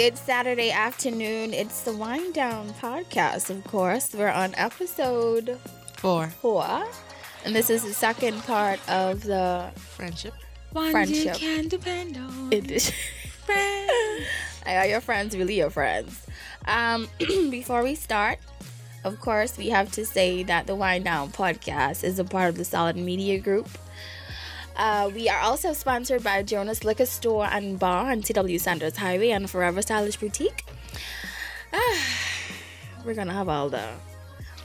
Good Saturday afternoon. It's the Wine Down podcast, of course. We're on episode Four. four, and this is the second part of the Friendship. One Friendship. you can depend on. edition. Are your friends really your friends? Um, before we start, of course, we have to say that the Wine Down podcast is a part of the Solid Media Group. Uh, we are also sponsored by Jonah's Liquor Store and Bar on CW Saunders Highway and Forever Stylish Boutique. Ah, we're gonna have all the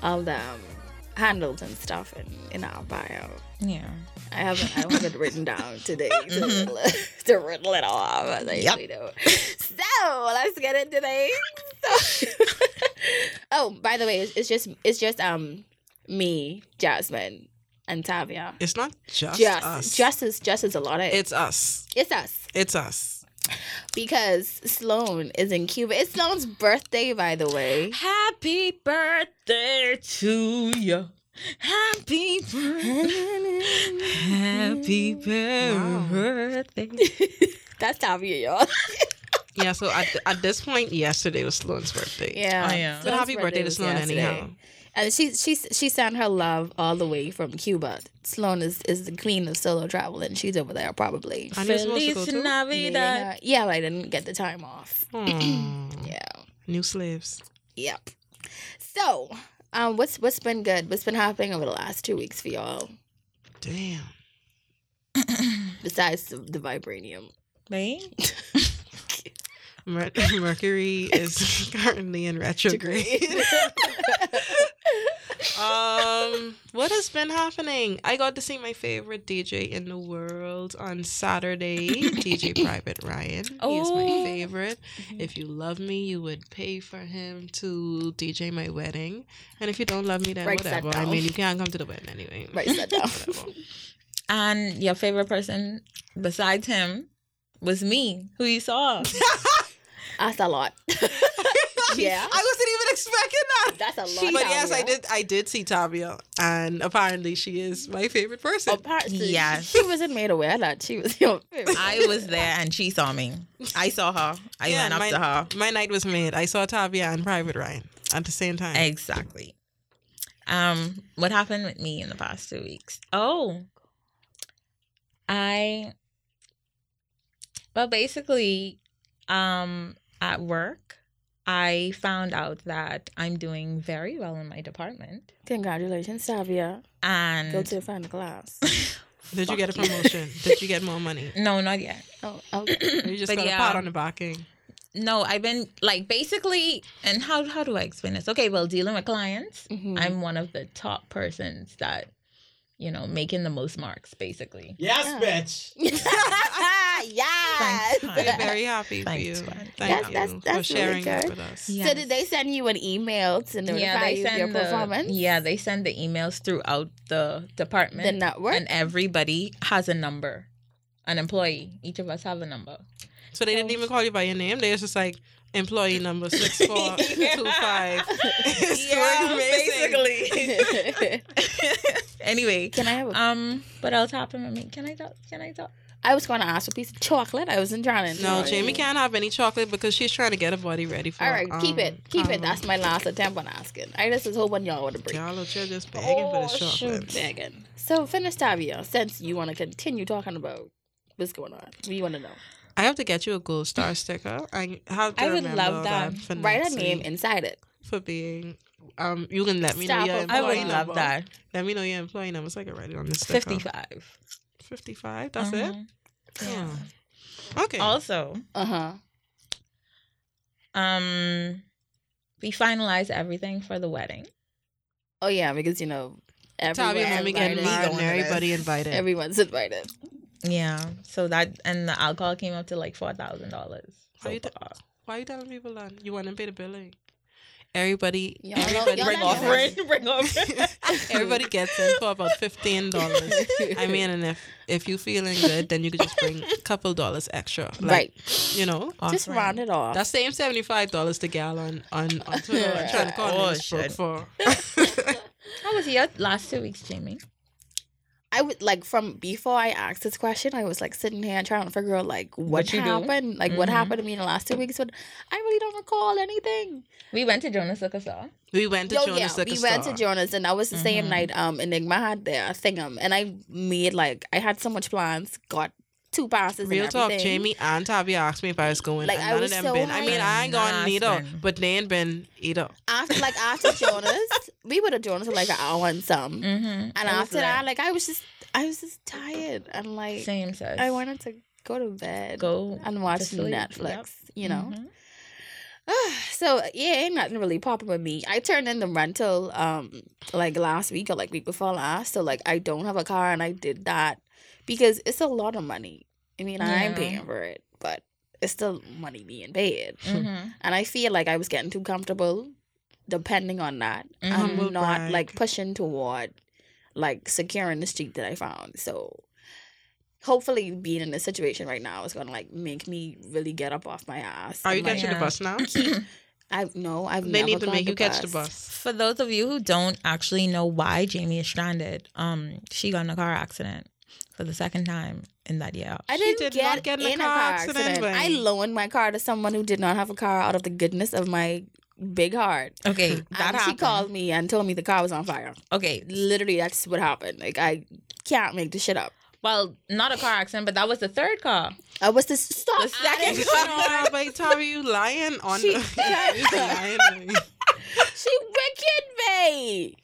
all the um, handles and stuff in, in our bio. Yeah. I haven't I have it written down today to, riddle, to riddle it all off as I usually do. So let's get into today. So, oh, by the way, it's, it's just it's just um me, Jasmine, and Tavia. It's not just, Just us. just as just as a lot of it's us. it's us It's us. because Sloan is in Cuba. It's Sloan's birthday, by the way. Happy birthday to you. Happy birthday. Happy birthday. That's Tavia, y'all. Yeah, so at, at this point, yesterday was Sloan's birthday. Yeah. Oh, yeah. But happy birthday to was Sloan yesterday. anyhow. And she she she sent her love all the way from Cuba. Sloan is, is the queen of solo travel, and she's over there probably. And you're supposed to go Feliz too? Navidad. Yeah, yeah, but I didn't get the time off. Yeah, New slaves. yep. So, um, what's what's been good? What's been happening over the last two weeks for y'all? Damn. Besides the, the vibranium. Right? Mer- Mercury is currently in retrograde. um, what has been happening? I got to see my favorite DJ in the world on Saturday, DJ Private Ryan. Oh. He is my Oh. favorite. If you love me, you would pay for him to DJ my wedding. And if you don't love me, then Write whatever. I mean, you can't come to the wedding anyway. Right, that down. And your favorite person besides him was me, who you saw. That's a lot. yeah, I wasn't even expecting that. that's a lot. But yes, I did. I did see Tavia, and apparently she is my favorite person. Apparently, Yes. she wasn't made aware that she was your favorite. I was there and she saw me. I saw her. I Yeah, went up my, to her. My night was made. I saw Tavia and Private Ryan at the same time. Exactly. Um, what happened with me in the past two weeks? Oh, I. Well, basically, um, at work, I found out that I'm doing very well in my department, Congratulations, Tavia. and Go to the final class. Did you get a promotion? Did you get more money? no, not yet. Oh, okay. Or you just But got yeah. a pat on the backing? No, I've been like basically, and how how do I explain this? Okay, well, dealing with clients, Mhm. I'm one of the top persons that, you know, making the most marks, basically. Yes, Yeah. bitch. yes. Thanks, I'm very happy for you. friend. Thank That's- you that's- for that's really sharing that good. with us. Yeah. So did they send you an email to notify Yeah, they you of your the performance? yeah they send the emails throughout the department, The network? and everybody has a number, an employee. Each of us have a number. So they didn't even call you by your name. They was just like employee number six four two five. It's doing amazing. anyway, Can I have a um, what else happened with me? Can I talk? Can I talk? I was going to ask for a piece of chocolate. I wasn't trying to. No, Jamie can't have any chocolate because she's trying to get her body ready for. All right, keep um, it. Keep it. um, That's my last attempt on asking. I just was hoping y'all would break. Y'all are just begging for the Oh, chocolate. Begging. So, finish Tavia, since you want to continue talking about what's going on. What do you want to know? I have to get you a gold star sticker. I have to I would love that. for Write a name inside it. for being. Um, you can let me know your of- employee I would love number. that. Let me know your employee number so I can write it on the sticker. Fifty-five. Fifty-five. That's it. Mhm. Yeah. Okay. Also, Uh huh. um, we finalized everything for the wedding. Oh yeah, because you know, Tabby everyone's and Mommy getting invited. married going and to this. everybody invited. Everyone's invited. Yeah. So that and the alcohol came up to like four thousand dollars. How So you do- far. Why are you telling people that? You want to pay the billing. Everybody, Y'all everybody, y'all Bring know- offering. Bring offering. everybody gets in for about fifteen dollars. I mean, and if if you feeling good, then you could just bring a couple dollars extra. Like, right. You know, Just round it off. that same seventy five dollars to gal on on on Twitter and trying to call Oh, me broke shit. for. How was your last two weeks, Jamie? I would like from before I asked this question, I was like sitting here trying to figure out like what, What you do? happened, like what Mhm. happened to me in the last two weeks, but I really don't recall anything. We went to Jonah's Liquor Store. We went to Yo, Jonah's yeah, Liquor we went to Jonah's, and that was the same Mhm. night. Um, Enigma had their thingum, and I made like I had so much plans, got two passes. Real and talk, everything. Jamie and Tabby asked me if I was going. Like, and I none was of them so been. I mean, I ain't hyped. gone neither, Nothing. but they ain't been either. After like after Jonah's, we would have Jonah's for like an hour and some, Mm-hmm. and after that, like I was just I was just tired and like same says. I wanted to go to bed, go and watch. Netflix. Yep. You know. Mhm. so yeah, ain't nothing really popping with me. I turned in the rental um like last week or like week before last. So like I don't have a car and I did that because it's a lot of money. I mean I'm paying for it, but it's still money being paid. Mhm. And I feel like I was getting too comfortable depending on that. Humble I'm not brag. like pushing toward like securing the street that I found. So hopefully being in this situation right now is gonna like make me really get up off my ass. Are you like, catching the bus now? I no, I've They never need to make the you catch the bus. For those of you who don't actually know why Jamie is stranded, um, she got in a car accident for the second time in that year. I didn't did get, not get in a car accident, I loaned my car to someone who did not have a car out of the goodness of my big heart. Okay, that and happened. she called me and told me the car was on fire. Okay, Literally, that's what happened. Like I can't make this shit up. well, not a car accident, but that was the third car. I was this stop. The second adding car- shit on. But Tabby, you lying on She- the. you lying on me. She wicked me.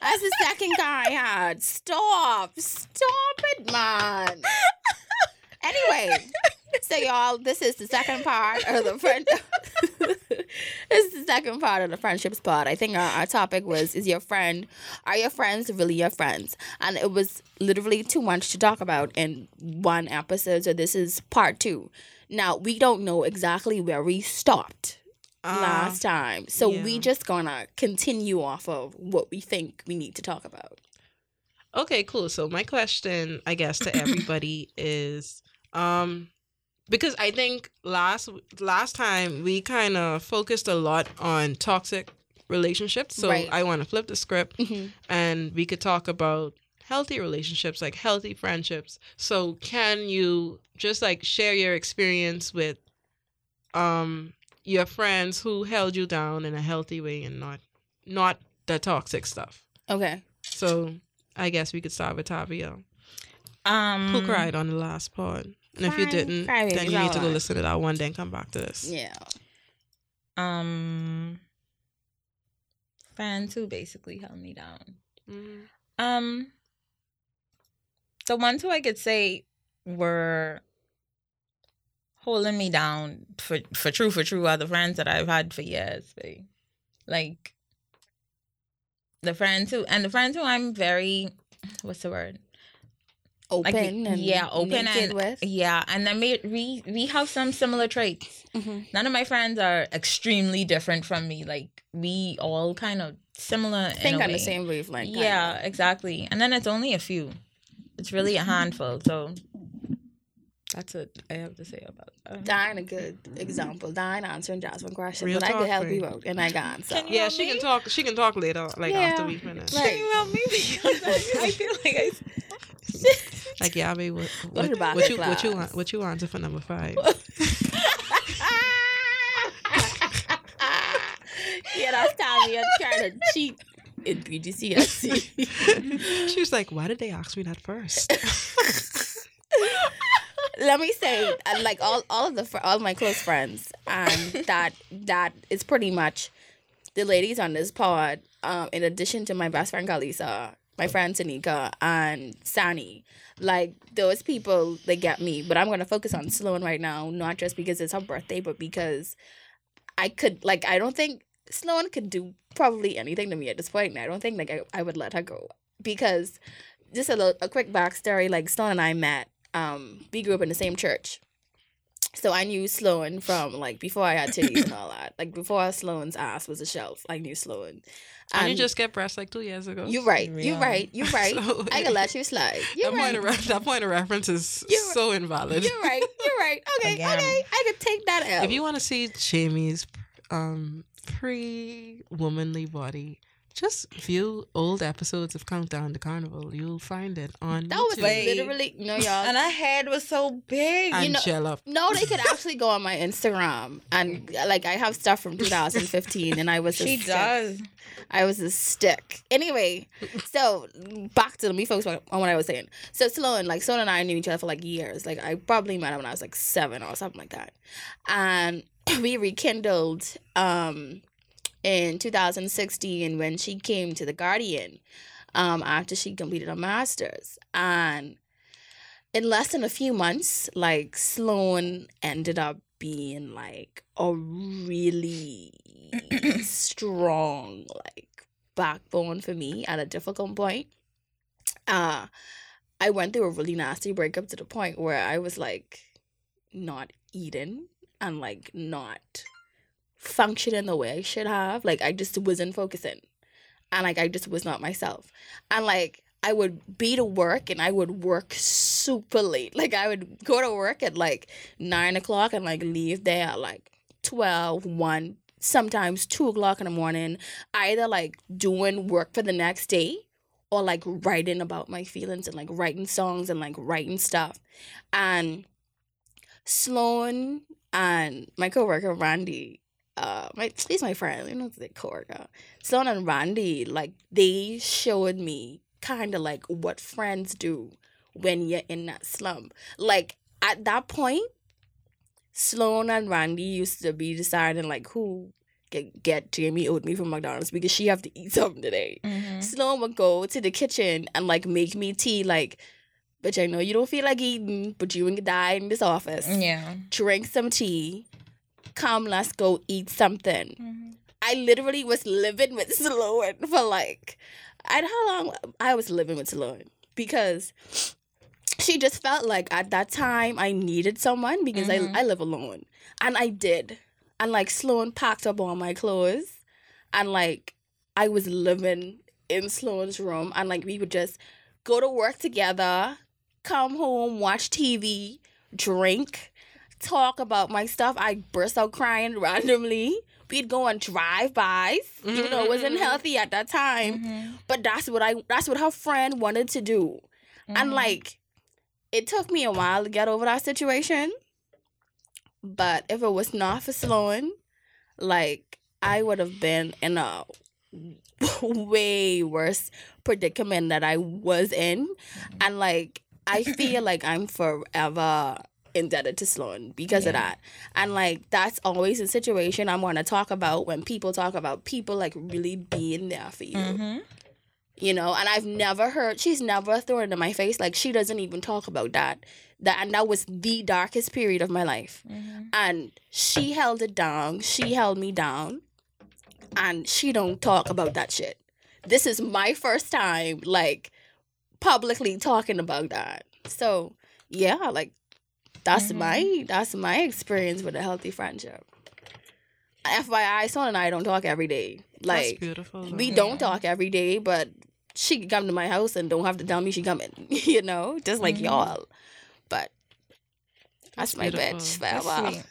That's the second guy had. Stop. Stop it, man. Anyway, so y'all, this is the second part of the friend. this is the second part of the friendship spot. I think our, our topic was: Is your friend? Are your friends really your friends? And it was literally too much to talk about in one episode. So this is part two. Now we don't know exactly where we stopped Uh, last time. So we just gonna continue off of what we think we need to talk about. Okay, cool. So my question, I guess, to everybody is, um, because I think last last time we kind of focused a lot on toxic relationships. So Right. I want to flip the script, and we could talk about healthy relationships, like healthy friendships. So can you just like share your experience with, um, your friends who held you down in a healthy way and not not the toxic stuff? Okay. So I guess we could start with Tavia. Um, Who cried on the last pod? And if you didn't, cry then you need to go listen to that one, then come back to this. Yeah. Um, fans who basically held me down. Mm. Um, the ones who I could say were holding me down for for true for true are the friends that I've had for years. They, like the friends who and the friends who I'm very what's the word Open Like, and yeah open and with. yeah and then we we we have some similar traits. Mhm. None of my friends are extremely different from me. Like we all kind of similar. in Think on the same wavelength. Yeah, exactly. And then it's only a few. It's really a handful. So that's what I have to say about that. Dine a good example. Dine answering Jasmine question, Real but I could help help right? you out, and I got answer. Can Yeah, she me? can talk. She can talk later, like Yeah. after we finish. Right. Well, maybe because I, I feel like I. Like yeah, babe, what, Go to what, what you the what you want? What you want for number five? yeah, that's Tommy. I'm trying to cheat in BGCSE. she was like, "Why did they ask me that first? Let me say, uh, like all all of the fr- all of my close friends, and that that is pretty much the ladies on this pod. Um, in addition to my best friend Kalisa, my friend Tanika, and Sani, like those people, they get me. But I'm gonna focus on Sloan right now, not just because it's her birthday, but because I could like I don't think Sloan could do probably anything to me at this point. And I don't think like I, I would let her go because just a, little, a quick backstory. Like Sloan and I met. Um, we grew up in the same church, so I knew Sloan from like before I had titties and all that. Like before Sloan's ass was a shelf, I knew Sloan. and you just get breasts like two years ago. you're right. You're right. You're right. So- I can let you slide. You're that right. point of re- that point of reference is You're so invalid. You're right. You're right. Okay. Again. Okay. I could take that out. If you want to see Jamie's um pre womanly body, Just view old episodes of Countdown to Carnival. You'll find it on That was YouTube. Wait. literally no y'all. And her head was so big. you know- Angela. no, they could actually go on my Instagram and like I have stuff from 2015 and I was a she stick. does. I was a stick. Anyway, so back to let me focus on what I was saying. So Sloan, like Sloan and I knew each other for like years. Like I probably met her when I was like seven or something like that. And we rekindled um in 2016 when she came to the Guardian um after she completed her masters. And in less than a few months, like Sloan ended up being like a really strong like backbone for me at a difficult point. Uh I went through a really nasty breakup to the point where I was like not eating and like not functioning the way I should have. Like I just wasn't focusing. And like I just was not myself. And like I would be to work and I would work super late. Like I would go to work at like nine o'clock and like leave there at like 12, 1, sometimes 2 o'clock in the morning, either like doing work for the next day or like writing about my feelings and like writing songs and like writing stuff. And Sloan and my coworker Randy, uh, my he's my friend. You know, the coworker. Sloan and Randy, like they showed me kind of like what friends do when you're in that slump. Like at that point, Sloan and Randy used to be deciding like who get get Jamie oatmeal from McDonald's because she have to eat something today. Mhm. Sloan would go to the kitchen and like make me tea like bitch, I know you don't feel like eating, but you ain't die in this office. Yeah. Drink some tea. Come, let's go eat something. Mhm. I literally was living with Sloan for like, I know how long I was living with Sloan because she just felt like at that time I needed someone because Mhm. I I live alone and I did and like Sloan packed up all my clothes and like I was living in Sloan's room and like we would just go to work together, come home, watch TV, drink, talk about my stuff. I burst out crying randomly. We'd go on drive-bys, even though it wasn't Mhm. healthy at that time. Mhm. But that's what I that's what her friend wanted to do. And Mhm. like it took me a while to get over that situation. But if it was not for Sloan, like I would have been in a way worse predicament that I was in. And like I feel like I'm forever indebted to Sloan because of that. And like that's always a situation I'm gonna talk about when people talk about people like really being there for you. Mhm. you know and i've never heard she's never thrown in my face. Like she doesn't even talk about that. That and that was the darkest period of my life. Mhm. and she held it down. She held me down. And she don't talk about that shit. This is my first time like publicly talking about that. So yeah like that's Mhm. my that's my experience with a healthy friendship fyi son and i don't talk every day That's like beautiful. though. we Yeah. don't talk every day, but she can come to my house and don't have to tell me she coming. You know, just like Mhm. y'all. But that's, That's my beautiful. bitch That's forever. sweet.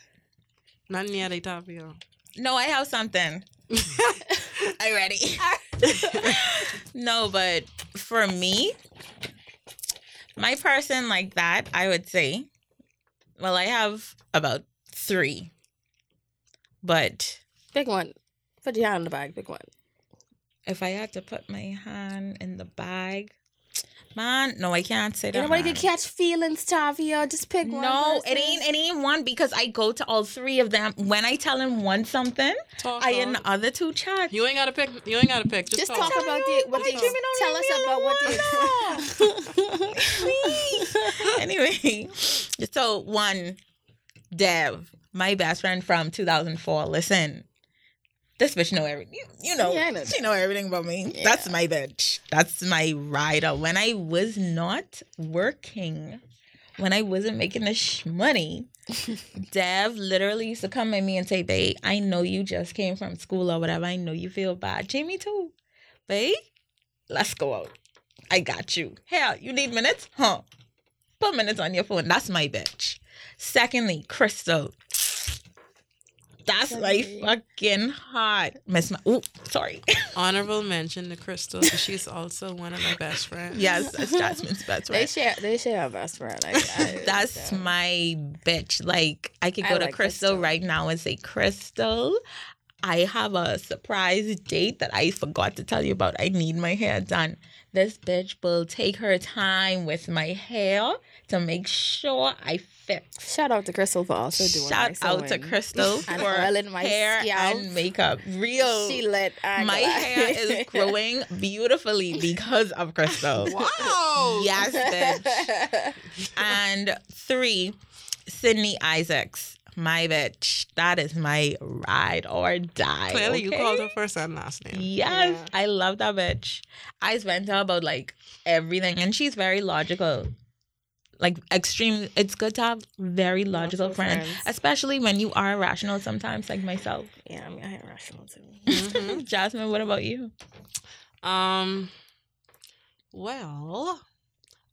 Nothing yet, Tapio. No, I have something. Are you ready? no, but for me, my person like that, I would say, well, I have about three. But Pick one. Put your hand in the bag. Pick one. if I had to put my hand in the bag, man, no, I can't say that. Nobody man. can catch feelings, Tavia. Just pick one. No, it ain't it ain't one because I go to all three of them. When I tell him one something, Talk, I in the other two chat. You ain't gotta pick. You ain't gotta pick. Just, Just talk. talk about you, what they Jimmy tell us about what they. anyway, so one, Dev, my best friend from 2004. Listen, this bitch know everything. You, you know, Yeah, know she know everything about me. Yeah. That's my bitch. That's my rider. When I was not working, when I wasn't making the sh- money, Dev literally used to come at me and say, "Babe, I know you just came from school or whatever. I know you feel bad. Jamie too, babe. Let's go out. I got you. Hell, you need minutes? Huh? Put minutes on your phone. That's my bitch. Secondly, Crystal. That's my fucking hot. Miss my ooh, sorry. Honorable mention to Crystal. She's also one of my best friends. yes, that's Jasmine's best friend. They share. They share a best friend. I, I, That's yeah. my bitch. Like I could I go to like Crystal, Crystal. right now and say, Crystal, I have a surprise date that I forgot to tell you about. I need my hair done. This bitch will take her time with my hair to make sure I fix. Shout out to Crystal for also doing Shout my out to. Crystal And for oiling my hair scalp. and makeup. Real. She lit. I my hair is growing beautifully because of Crystal. Wow. Yes, bitch. And three, Sydney Isaacs. My bitch. That is my ride or die. Clearly, you called her first and last name. Yes, Yeah. I love that bitch. I spent her about like everything, and she's very logical. Like extreme, it's good to have very logical Logical friends, friends. especially when you are irrational sometimes, like myself. Yeah, I mean, I ain't rational too. Mhm. Jasmine, what about you? Um, well,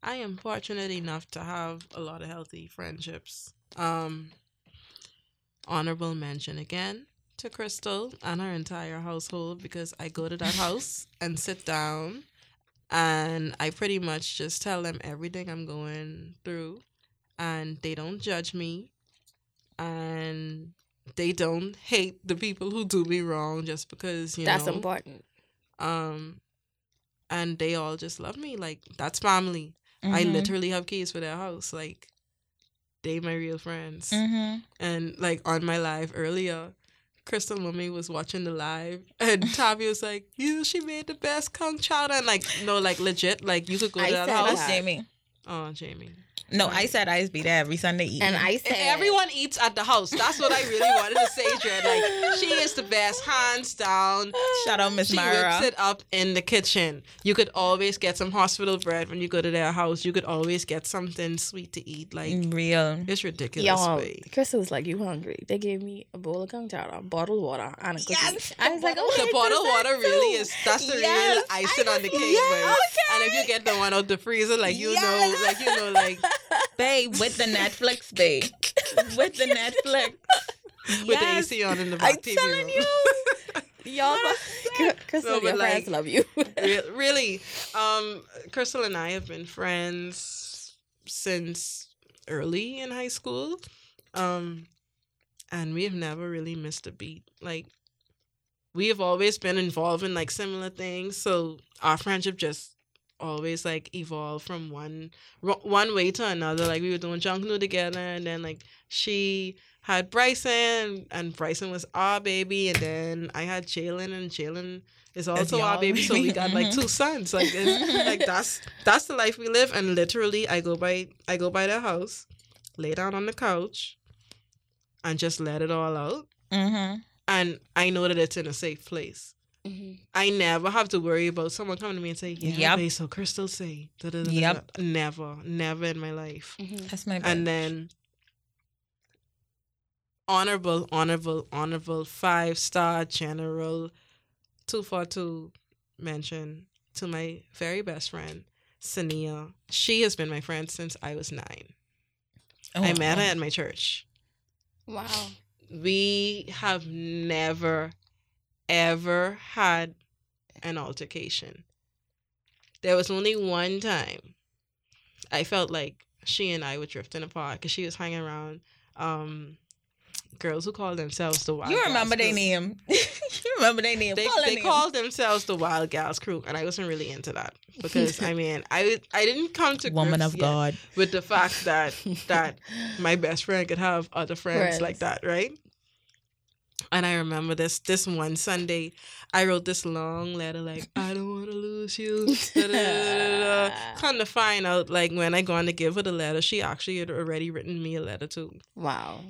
I am fortunate enough to have a lot of healthy friendships. Um, honorable mention again to Crystal and her entire household because I go to that house and sit down and I pretty much just tell them everything I'm going through and they don't judge me and they don't hate the people who do me wrong just because you know. That's know important. um and they all just love me like that's family i Mhm. literally have keys for their house like they my real friends Mhm. and like on my live earlier crystal mummy was watching the live and Tavi was like you she made the best conch chowder and like no like legit like you could go I to that said house. That's Jamie. oh jamie No, I said ice be there every Sunday evening. And I and said everyone eats at the house that's what i really wanted to say Dred. like she is the best hands down shout out Miss She Myra. whips it up in the kitchen. You could always get some hospital bread when you go to their house. You could always get something sweet to eat. Like Real. it's ridiculous. Y'all, babe. Crystal was like, "You hungry?" They gave me a bowl of conch chowder, bottled water, and a cookie. Yes, I was like, oh, the "Okay, The bottled water is really too." is that's the Yes, real icing I on the cake, Yeah, okay. And if you get the one out the freezer, like you Yes. know, like you know, like babe, with the Netflix, babe. with the Netflix. with Yes. the AC on in the back I'm TV telling room. you. Y'all, Crystal, No, your friends love you. Re- really um crystal and i have been friends since early in high school um and we have never really missed a beat like we have always been involved in like similar things so our friendship just always like evolve from one one way to another. Like we were doing Junkanoo together and then like she had Bryson and Bryson was our baby and then I had Jalen and Jalen is also our baby so we got like two sons. Like it's, like that's that's the life we live and literally I go by I go by their house lay down on the couch and just let it all out. Mm-hmm. and I know that it's in a safe place Mhm. I never have to worry about someone coming to me and say, "Yeah, Yep. babe, so Crystal say." da, da, da, da, Yep. Never, never in my life. Mhm. That's my And then honorable, honorable, honorable five star general two four two mention to my very best friend Sania. She has been my friend since I was nine. Oh, I met her at my church. Wow. we have never ever had an altercation. There was only one time I felt like she and I were drifting apart because she was hanging around um, girls who call themselves the Wild You remember their name. you remember their name. They, Call they name. called themselves the Wild Gals Crew, and I wasn't really into that because I mean I I didn't come to Woman of God. with the fact that that my best friend could have other friends, Friends. like that, right? And I remember this this one Sunday, I wrote this long letter like, I don't want to lose you. Come to find out, like when I gone to give her the letter, she actually had already written me a letter too. Wow.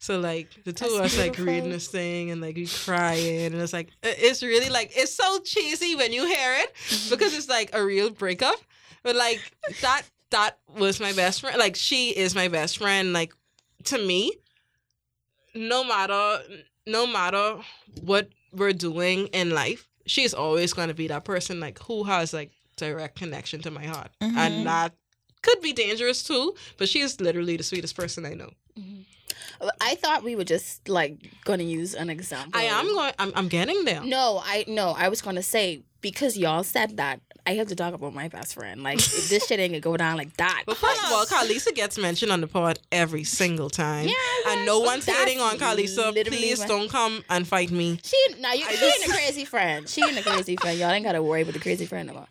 So like the two That's of us like beautiful. reading this thing and like we crying and it's like it's really like it's so cheesy when you hear it because it's like a real breakup. But like that that was my best friend. Like she is my best friend. Like to me, no matter no matter what we're doing in life, she's always gonna be that person like who has like direct connection to my heart. Mhm. And that could be dangerous too, but she is literally the sweetest person I know. Mhm. I thought we were just like gonna use an example. I am going. I'm, I'm getting there. No, I no, I was gonna say because y'all said that I have to talk about my best friend. Like this shit ain't gonna go down like that. But first of all, Carlisa gets mentioned on the pod every single time. Yeah, and no one's that's hating on Carlisa. Please my- don't come and fight me. She now you I she just- ain't a crazy friend. She ain't a crazy friend. Y'all ain't gotta worry about the crazy friend no more.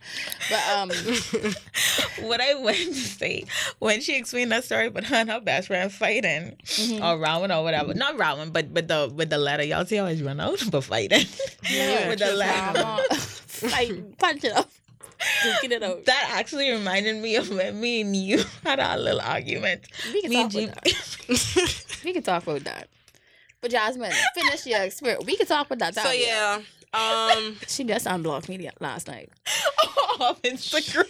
But um what I went to say when she explained that story, but her and her best friend fighting mhm. or rowing or whatever. Not rowing, but but the with the letter. Y'all see how I run out, but fighting Yeah, with the letter. Like punch it up. Duking it out. That actually reminded me of when me and you had our little argument. We can Me talk about that. We can talk about that. But Jasmine, finish your experience. We can talk about that. so Tanya. yeah. Um. She just unblocked me last night. off Instagram.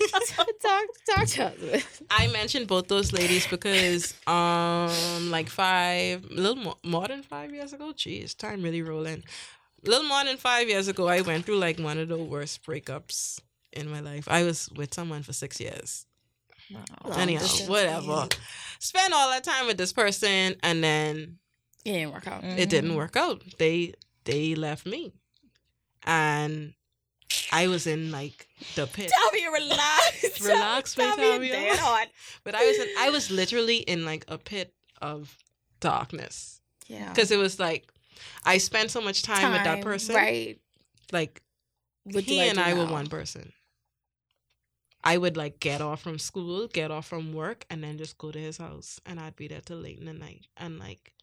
talk, talk, Jasmine. I mentioned both those ladies because, um, like five, a little more, more than five years ago. Jeez, time really rolling. A little more than five years ago, I went through like one of the worst breakups in my life. I was with someone for six years. Long Anyhow, whatever. Spent all that time with this person, and then It didn't work out. it didn't work out. They they left me, and I was in like the pit. Tavia, relax. Relax, Tavia. dead hot. But I was in, I was literally in like a pit of darkness Yeah. because it was like I spent so much time, with that person. Right. Like What do he and do I were one person. I would like get off from school, get off from work, and then just go to his house, and I'd be there till late in the night. And like,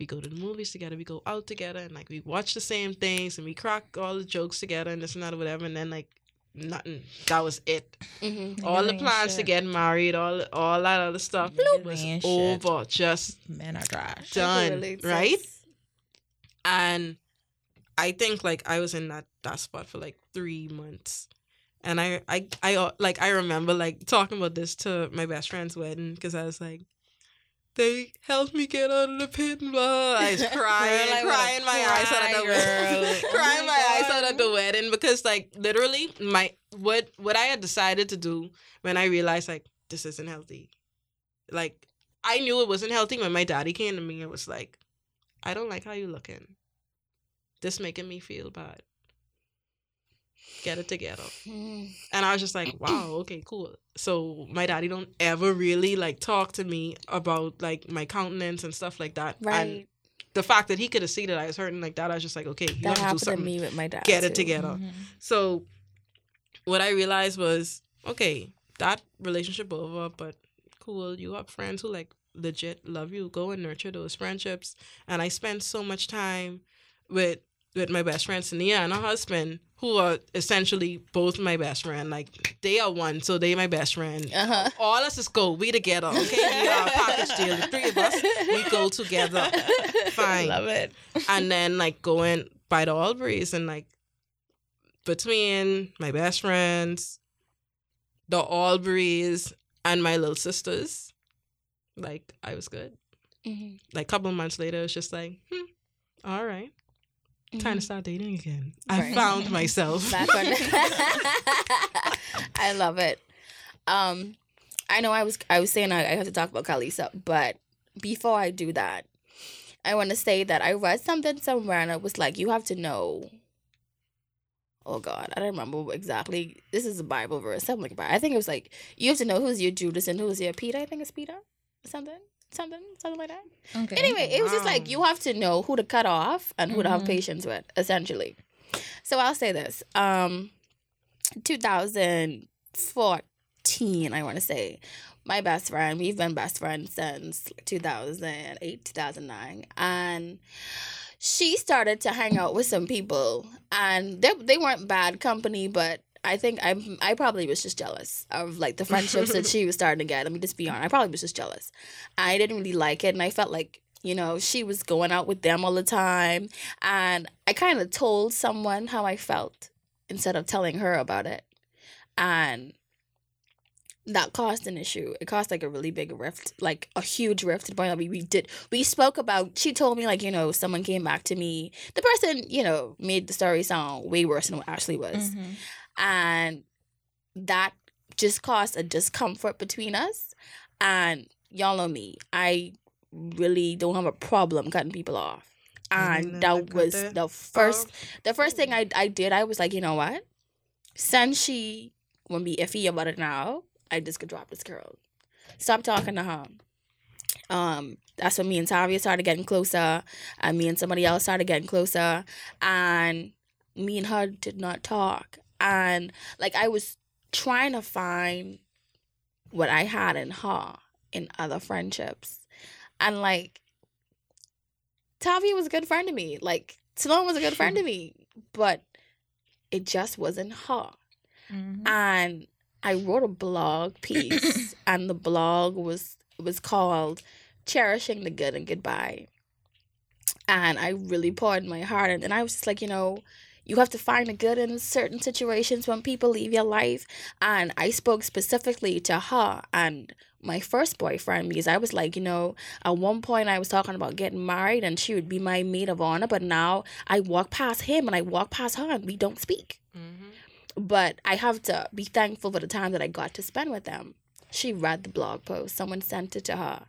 we go to the movies together, we go out together, and like we watch the same things, and we crack all the jokes together, and this and that, or whatever. And then like, nothing. That was it. Mhm. all the ain't plans to get married, all all that other stuff Niggas was ain't shit. over, just Men are trash. done, Literally, sis. right? And I think like I was in that that spot for like three months, and I I I uh, like I remember like talking about this to my best friend's wedding because I was like. They helped me get out of the pit. and Blah. I was crying, wanna crying my eyes out at the wedding, girl. Oh crying my my eyes out at the wedding because, like, literally, my what what I had decided to do when I realized like this isn't healthy, like I knew it wasn't healthy when my daddy came to me and was like, I don't like how you looking. This making me feel bad. Get it together. And I was just like, wow, okay, cool. So my daddy don't ever really like talk to me about like my countenance and stuff like that. And Right. the fact that he could have seen that I was hurting like that, I was just like, okay, you have that to do happened to me with my dad. Get it too. together. Mhm. So what I realized was, okay, that relationship over, but cool. You have friends who like legit love you. Go and nurture those friendships. And I spent so much time with with my best friend Sania and her husband, who are essentially both my best friend. Like they are one, so they my best friend. Uh-huh. All us is go. We together, okay? We are a package deal. The three of us, we go together. Fine. Love it. and then like going by the Alburys and like between my best friends, the Alburys, and my little sisters, like I was good. Mhm. Like a couple of months later, it's just like, hmm, all right, time Mhm. to start dating again. I found myself. I love it. Um, I know I was I was saying I, I have to talk about Kalisa, but before I do that, I want to say that I read something somewhere and it was like you have to know. Oh God, I don't remember exactly. This is a Bible verse, something like that. I think it was like you have to know who's your Judas and who's your Peter. I think it's Peter, something, something, something like that. Okay. Anyway, it was just like you have to know who to cut off and who to have Mhm. patience with, essentially. So I'll say this. Um 2014, I want to say. My best friend, we've been best friends since 2008, 2009. And she started to hang out with some people and they, they weren't bad company, but I think I I probably was just jealous of like the friendships that she was starting to get. Let me just be honest. I probably was just jealous. I didn't really like it, and I felt like you know she was going out with them all the time, and I kind of told someone how I felt instead of telling her about it, and that caused an issue. It caused like a really big rift, like a huge rift to the point that we, we did we spoke about she told me like, you know, someone came back to me. The person, you know, made the story sound way worse than what Ashley was. Mhm. And that just caused a discomfort between us. And y'all know me. I really don't have a problem cutting people off. And that was the first Oh. the first thing I I did, I was like, you know what? Since she won't be iffy about it now, I just could drop this girl. Stop talking to her. Um, that's when me and Tavia started getting closer, and me and somebody else started getting closer, and me and her did not talk. And like I was trying to find what I had in her in other friendships. And like Tavi was a good friend to me. Like Simone was a good friend to me. But it just wasn't her. Mhm. And I wrote a blog piece and the blog was was called Cherishing the Good and Goodbye. And I really poured my heart in and I was just like, you know, you have to find the good in certain situations when people leave your life. And I spoke specifically to her and my first boyfriend because I was like, you know, at one point I was talking about getting married and she would be my maid of honor, but now I walk past him and I walk past her and we don't speak. Mhm. But I have to be thankful for the time that I got to spend with them. She read the blog post, someone sent it to her.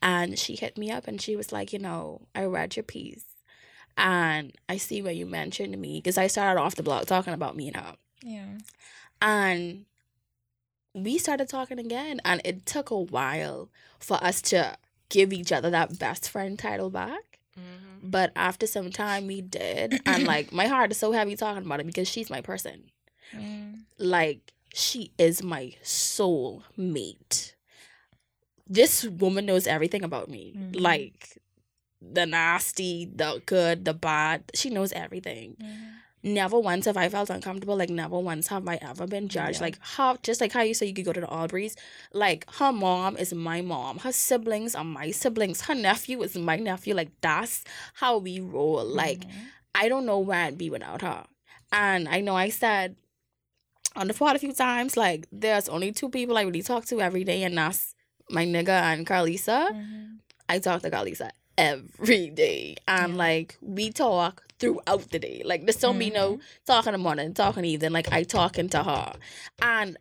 And she hit me up and she was like, you know, I read your piece. And I see where you mentioned me because I started off the blog talking about me and her. Yeah. And we started talking again. And it took a while for us to give each other that best friend title back. Mhm. But after some time, we did. And like, my heart is so heavy talking about it because she's my person. Mm. Like, she is my soul mate. This woman knows everything about me. Mhm. Like, the nasty, the good, the bad. She knows everything. Mhm. Never once have I felt uncomfortable. Like never once have I ever been judged. Yeah. Like how just like how you say you could go to the Albury's. Like her mom is my mom. Her siblings are my siblings. Her nephew is my nephew. Like that's how we roll. Like Mhm. I don't know where I'd be without her. And I know I said on the pod a few times, like there's only two people I really talk to every day, and that's my nigga and Carlisa. Mhm. I talk to Carlisa every day. And Yeah. like we talk throughout the day. Like there's don't be no talking in the morning, talking evening. Like I talking to her. And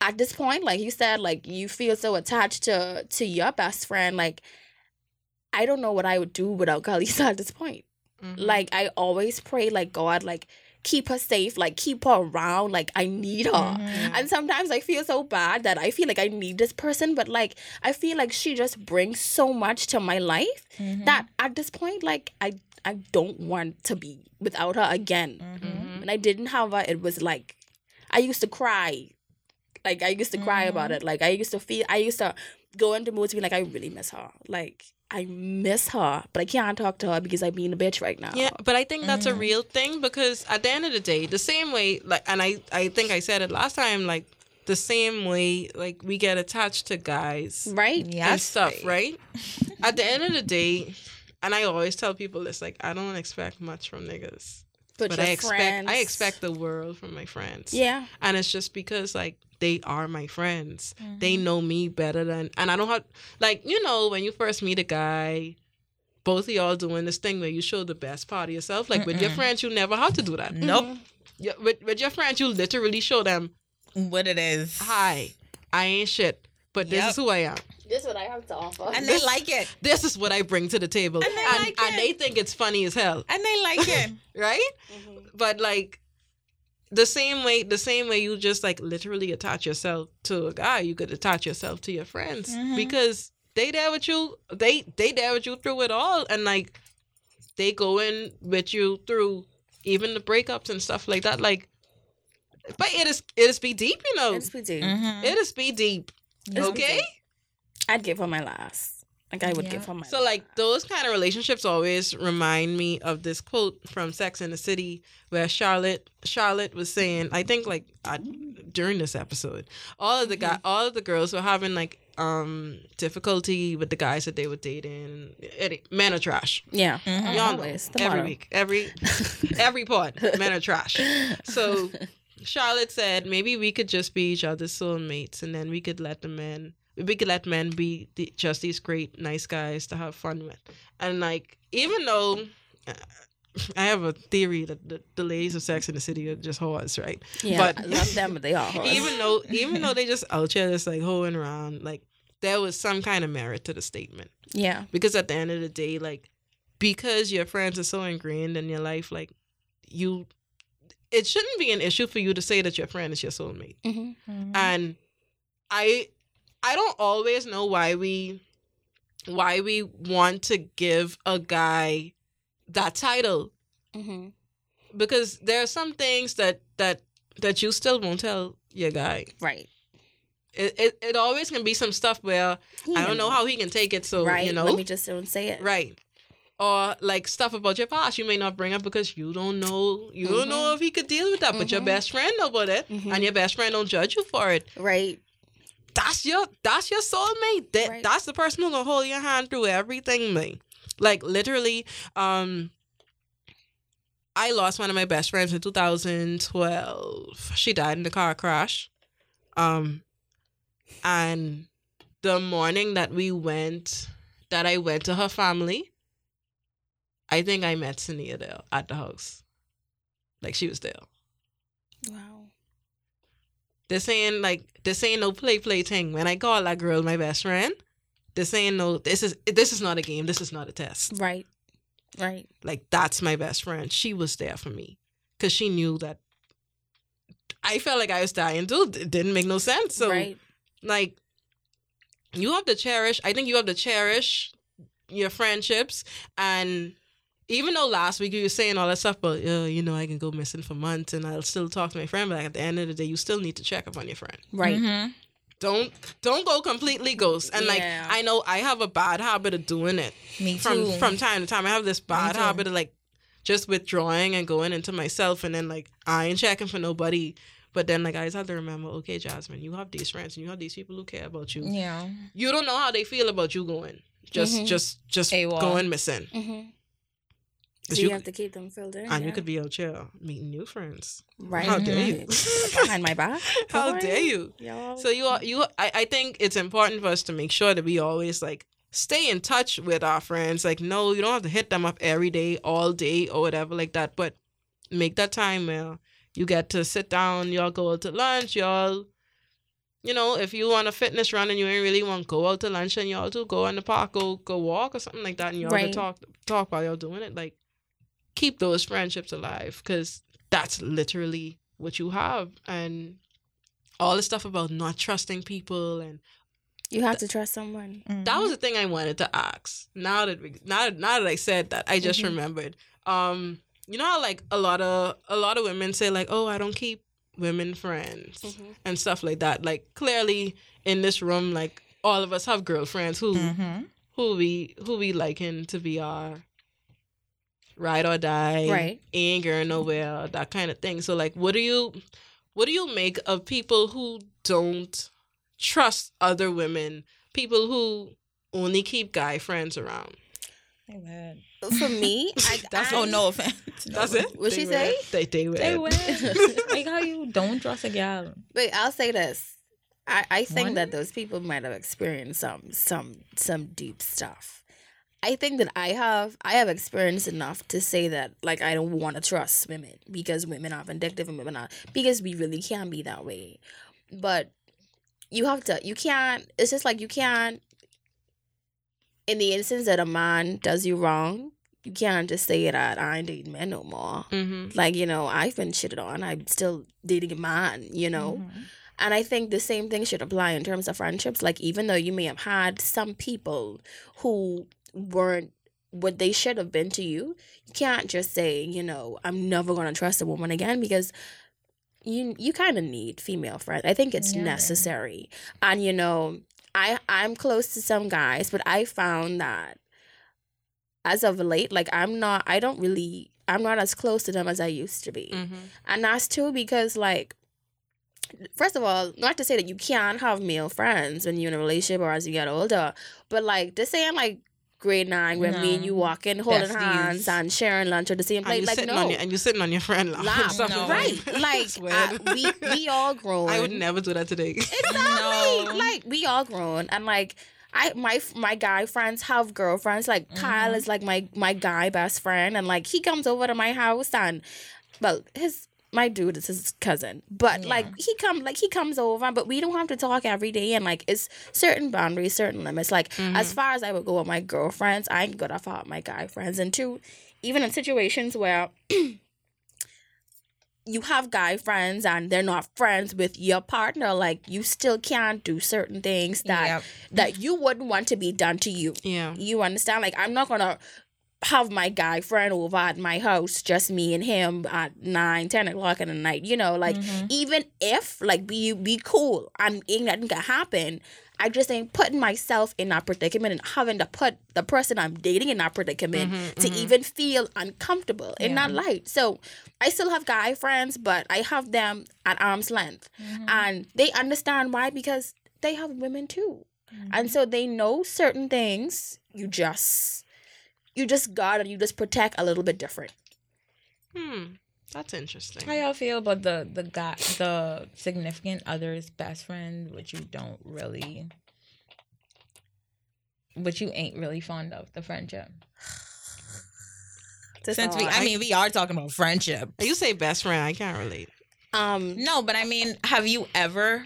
at this point, like you said, like you feel so attached to to your best friend. Like I don't know what I would do without Carlisa at this point. Mhm. Like I always pray, like God, like keep her safe, like keep her around. Like I need her. Mhm. And sometimes I feel so bad that I feel like I need this person, but like I feel like she just brings so much to my life Mhm. that at this point, like I I don't want to be without her again. Mhm. When I didn't have her, it was like I used to cry. Like I used to cry about Mhm. it. Like I used to feel I used to go into moods be like I really miss her. Like I miss her, but I can't talk to her because I'm being a bitch right now. Yeah, but I think that's a Mhm. real thing because at the end of the day, the same way, like, and I, I think I said it last time, like, the same way, like, we get attached to guys Right? and Yes, stuff, babe. right? At the end of the day, and I always tell people this, like, I don't expect much from niggas, But, but your I expect, friends, I expect the world from my friends. Yeah. and it's just because like they are my friends they Mhm. know me better than and i don't have like you know when you first meet a guy both of y'all doing this thing where you show the best part of yourself like with your friends you never have to do that Nope. Mhm. Yeah, with, with your friends you literally show them What it is. hi i ain't shit but this is who i am This is what I have to offer. And they like it. this is what i bring to the table And they and, like and they think it's funny as hell And they like it. right Mhm. but like the same way the same way you just like literally attach yourself to a guy you could attach yourself to your friends Mhm. because they there with you they they there with you through it all and like they go in with you through even the breakups and stuff like that like but it is it is be deep you know It's pretty. Mhm. it is be deep Yes, we okay I'd give her my last. Like I would Yeah. give her my. So like those kind of relationships always remind me of this quote from Sex in the City where Charlotte Charlotte was saying I think like uh, during this episode all of the guy all of the girls were having like um difficulty with the guys that they were dating Eddie, men are trash yeah. Mhm. y'all know Always, the every week every every pod men are trash so Charlotte said maybe we could just be each other's soulmates and then we could let the men we could let men be the, just these great nice guys to have fun with and like even though uh, I have a theory that the, the ladies of Sex in the City are just whores, right? yeah, but- I love them, but they are horse. Even though even though they just out here just like hoeing around, like there was some kind of merit to the statement. Yeah. Because at the end of the day, like, because your friends are so ingrained in your life, like, you, it shouldn't be an issue for you to say that your friend is your soulmate. hmm Mhm. And I, I don't always know why we, why we want to give a guy that title hmm because there are some things that that that you still won't tell your guy. Right. It it, it always can be some stuff where I don't know how he can take it. So right. you know, Let me just don't say it. right? Or like stuff about your past you may not bring up because you don't know you don't know if he could deal with that. But your Mhm. best friend know about it, and your best friend don't judge you for it. Right. That's your that's your soulmate. That Right. that's the person who gonna hold your hand through everything, me. Like literally, um. I lost one of my best friends in 2012. She died in a car crash. Um and the morning that we went that I went to her family, I think I met Sania there at the house. Like she was there. Wow. This ain't like this ain't no play play thing. When I call that girl my best friend, this ain't no this is this is not a game. This is not a test. Right. Right. Like that's my best friend. She was there for me because she knew that I felt like I was dying too. It didn't make no sense. So right. like you have to cherish. I think you have to cherish your friendships and. Even though last week you were saying all that stuff, but uh, you know I can go missing for months and I'll still talk to my friend. But at the end of the day, you still need to check up on your friend. Right. Mhm. don't don't go completely ghost and like i know i have a bad habit of doing it Me from too. from time to time i have this bad habit of like just withdrawing and going into myself and then like i ain't checking for nobody but then like i just have to remember okay jasmine you have these friends and you have these people who care about you yeah. you don't know how they feel about you going just Mhm. just just AWOL. going missing Mm-hmm. So you, you- have to keep them filled in. and yeah. you could be out here meeting new friends right. how dare you Behind my back. how Boy. dare you Y'all. So you are you I, I think it's important for us to make sure that we always like stay in touch with our friends. Like no, you don't have to hit them up every day, all day or whatever like that, but make that time where you get to sit down, y'all go out to lunch, y'all you know, if you want a fitness run and you ain't really want to go out to lunch and y'all do go in the park, go go walk or something like that and y'all Right. can talk talk while y'all doing it. Like keep those friendships alive because that's literally what you have and all the stuff about not trusting people and you have to trust someone. Mm-hmm. that was the thing I wanted to ask. Now that we, now, now that I said that, I just Mhm. remembered. Um, you know how like a lot of a lot of women say like, "Oh, I don't keep women friends" Mhm. and stuff like that. Like clearly in this room, like all of us have girlfriends who Mm-hmm. who we who we liken to be our ride or die, Right. ain't going nowhere, that kind of thing. So like, what do you what do you make of people who don't trust other women, people who only keep guy friends around? Amen. For me, I, That's I, Oh, no offense. That's No. it. What'd They she were- say? They they were. They win. like how you don't trust a gal. Wait, I'll say this. I, I think One? that those people might have experienced some some some deep stuff. I think that I have I have experienced enough to say that like I don't want to trust women because women are vindictive and women are because we really can be that way. But you have to you can't it's just like you can't in the instance that a man does you wrong, you can't just say that I ain't dating men no more. Mm-hmm. Like, you know, I've been shitted on. I'm still dating a man, you know? Mhm. And I think the same thing should apply in terms of friendships. Like, even though you may have had some people who weren't what they should have been to you, you can't just say, you know, I'm never going to trust a woman again because you you kind of need female friends. I think it's Yeah. necessary. And you know, I I'm close to some guys, but I found that as of late, like I'm not I don't really I'm not as close to them as I used to be. Mm-hmm. And that's too because like first of all, not to say that you can't have male friends when you're in a relationship or as you get older, but like this ain't like grade nine where me and No. you walking, holding Besties. hands and sharing lunch at the same And place. you Like sitting no. on your and you sitting on your friend lap. Lap. No. right. Like uh, we we all grown. I would never do that today. Exactly. No. Like we all grown and like I my my guy friends have girlfriends. Like Kyle Mhm. is like my my guy best friend and like he comes over to my house and well his my dude is his cousin, but Yeah. like he come like he comes over, but we don't have to talk every day, and like it's certain boundaries, certain limits. Like as mm-hmm. far as I would go with my girlfriends, I ain't gonna follow my guy friends, and two, even in situations where. You have guy friends and they're not friends with your partner. Like you still can't do certain things that Yep. that you wouldn't want to be done to you. Yeah. You understand? Like I'm not gonna have my guy friend over at my house, just me and him at nine, ten o'clock in the night. You know, like Mm-hmm. even if like be be cool and ain't nothing can happen. I just ain't putting myself in that predicament and having to put the person I'm dating in that predicament mm-hmm, to mm-hmm. even feel uncomfortable in that light. So I still have guy friends, but I have them at arm's length. Mm-hmm. And they understand why because they have women too. And so they know certain things. You just you just guard and you just protect a little bit different. Hmm. That's interesting. How y'all feel about the the guy, the significant other's best friend, which you don't really, which you ain't really fond of the friendship? Since we, I mean, we are talking about friendship. You say best friend, I can't relate. um No, but I mean, have you ever?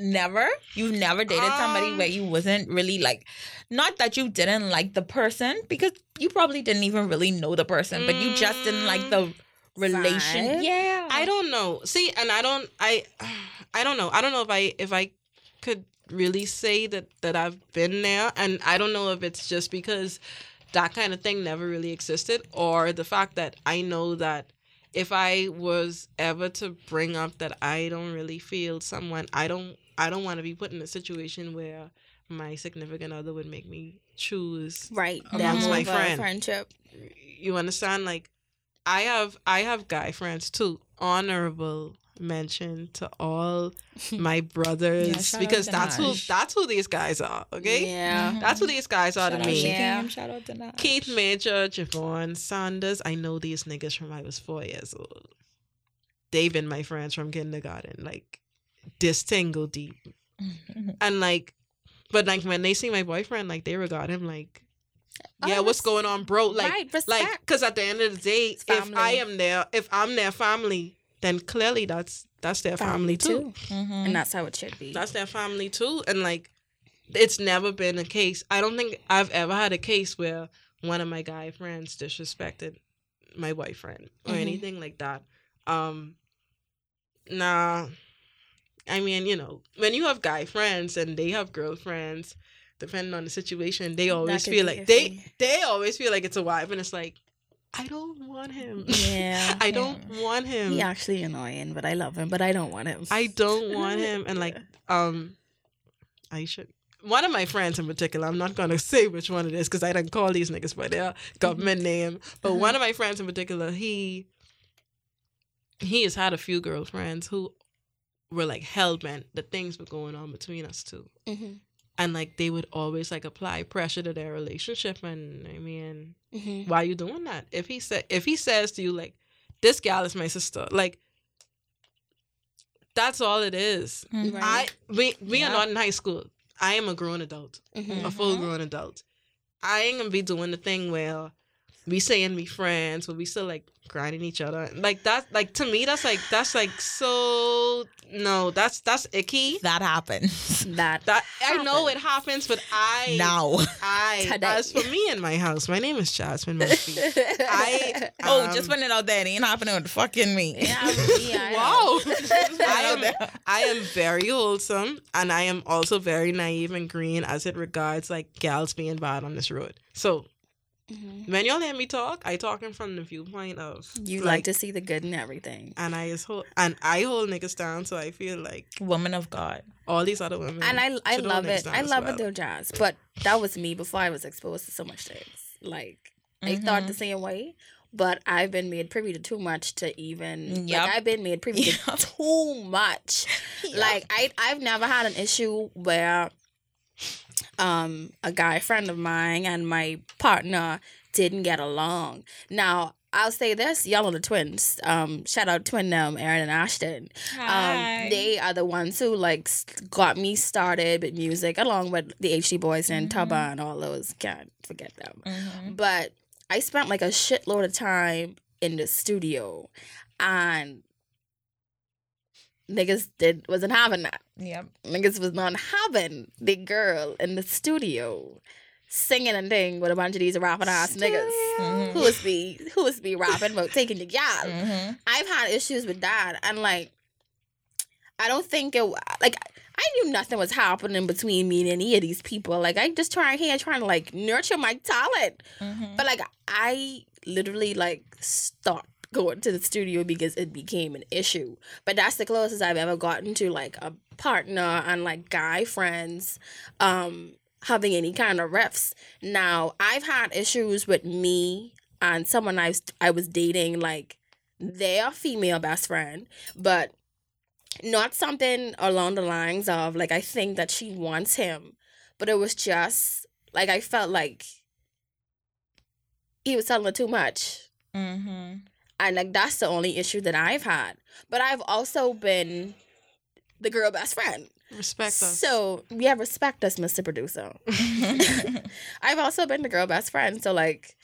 Never. You've never dated somebody Um, where you wasn't really like, not that you didn't like the person because you probably didn't even really know the person, but you just didn't like the relation. Vibe? Yeah. I don't know. See, and I don't I I don't know. I don't know if I if I could really say that that I've been there and I don't know if it's just because that kind of thing never really existed or the fact that I know that if I was ever to bring up that I don't really feel someone I don't I don't want to be put in a situation where my significant other would make me choose right Amongst them my over friend. friendship. you understand like i have i have guy friends too honorable mention to all my brothers shout out because that's who that's who these guys are okay Yeah. Mm-hmm. that's who these guys are Shout to out me to Yeah. Shout out to Naj. keith major javon sanders i know these niggas from i was four years old they've been my friends from kindergarten like this thing go deep. And like but like when they see my boyfriend like they regard him like yeah Oh, what's going on bro? Like right, like because at the end of the day if i am there if i'm their family then clearly that's that's their family, too. Mhm. and that's how it should be. that's their family too. And like it's never been a case. I don't think i've ever had a case where one of my guy friends disrespected my boyfriend or Mhm. anything like that. Um nah i mean you know when you have guy friends and they have girlfriends depending on the situation they always feel like they they always feel like it's a wife and it's like i don't want him yeah. I don't want him. He actually annoying, but I love him, but I don't want him. I don't want him. And like, um, I should. One of my friends in particular, I'm not gonna say which one it is because I don't call these niggas by their government name. But one of my friends in particular, he he has had a few girlfriends who were like hell bent that things were going on between us two, hmm and like they would always like apply pressure to their relationship. And I mean, hmm why are you doing that? If he said if he says to you like, this gal is my sister, like that's all it is. Mhm. Right. I we we are not in high school. I am a grown adult, hmm a full Mhm. grown adult. I ain't gonna be doing the thing where we saying we friends, but we still like grinding each other. Like that, like to me, that's like that's like so no, that's that's icky. That happens That That I know it happens. happens, but I now. I Today. as for me in my house, my name is Jasmine Murphy. I oh, um, just putting it out there. It ain't happening with fucking me. Yeah, me, I know. Wow. Just putting it I am there. I am very wholesome and I am also very naive and green as it regards like gals being bad on this road. So Mhm. when y'all hear me talk, I talking from the viewpoint of You like, to see the good in everything. and I is hold and I hold niggas down so I feel like Woman of God. all these other women And I I love it. I love well. it though, Jazz. But that was me before I was exposed to so much things. Like I thought the same way. But I've been made privy to too much to even Yep. like I've been made privy to too much. Like I I've never had an issue where um a guy friend of mine and my partner didn't get along. Now I'll say this, y'all are the twins. Um, shout out twin them, Aaron and Ashton. Hi. Um, they are the ones who like got me started with music, along with the HD Boys and Mhm. Tubba and all those. Can't forget them. Mhm. But I spent like a shitload of time in the studio, and niggas did wasn't having that. Yep. Niggas was not having the girl in the studio singing and thing with a bunch of these rapping ass niggas. Mhm. Who was be who was be rapping about taking the gal. Mm-hmm. I've had issues with that, and like, I don't think it like I knew nothing was happening between me and any of these people. Like, I just trying here trying to like nurture my talent, Mm-hmm. but like I literally like stopped going to the studio because it became an issue. But that's the closest I've ever gotten to like a partner and like guy friends um having any kind of refs. Now, I've had issues with me and someone I was, I was dating like their female best friend, but not something along the lines of like I think that she wants him, but it was just like I felt like he was telling her too much. Mm-hmm. And like that's the only issue that I've had. But I've also been the girl best friend. Respect us. So yeah, respect us, Mr. Producer. I've also been the girl best friend. So like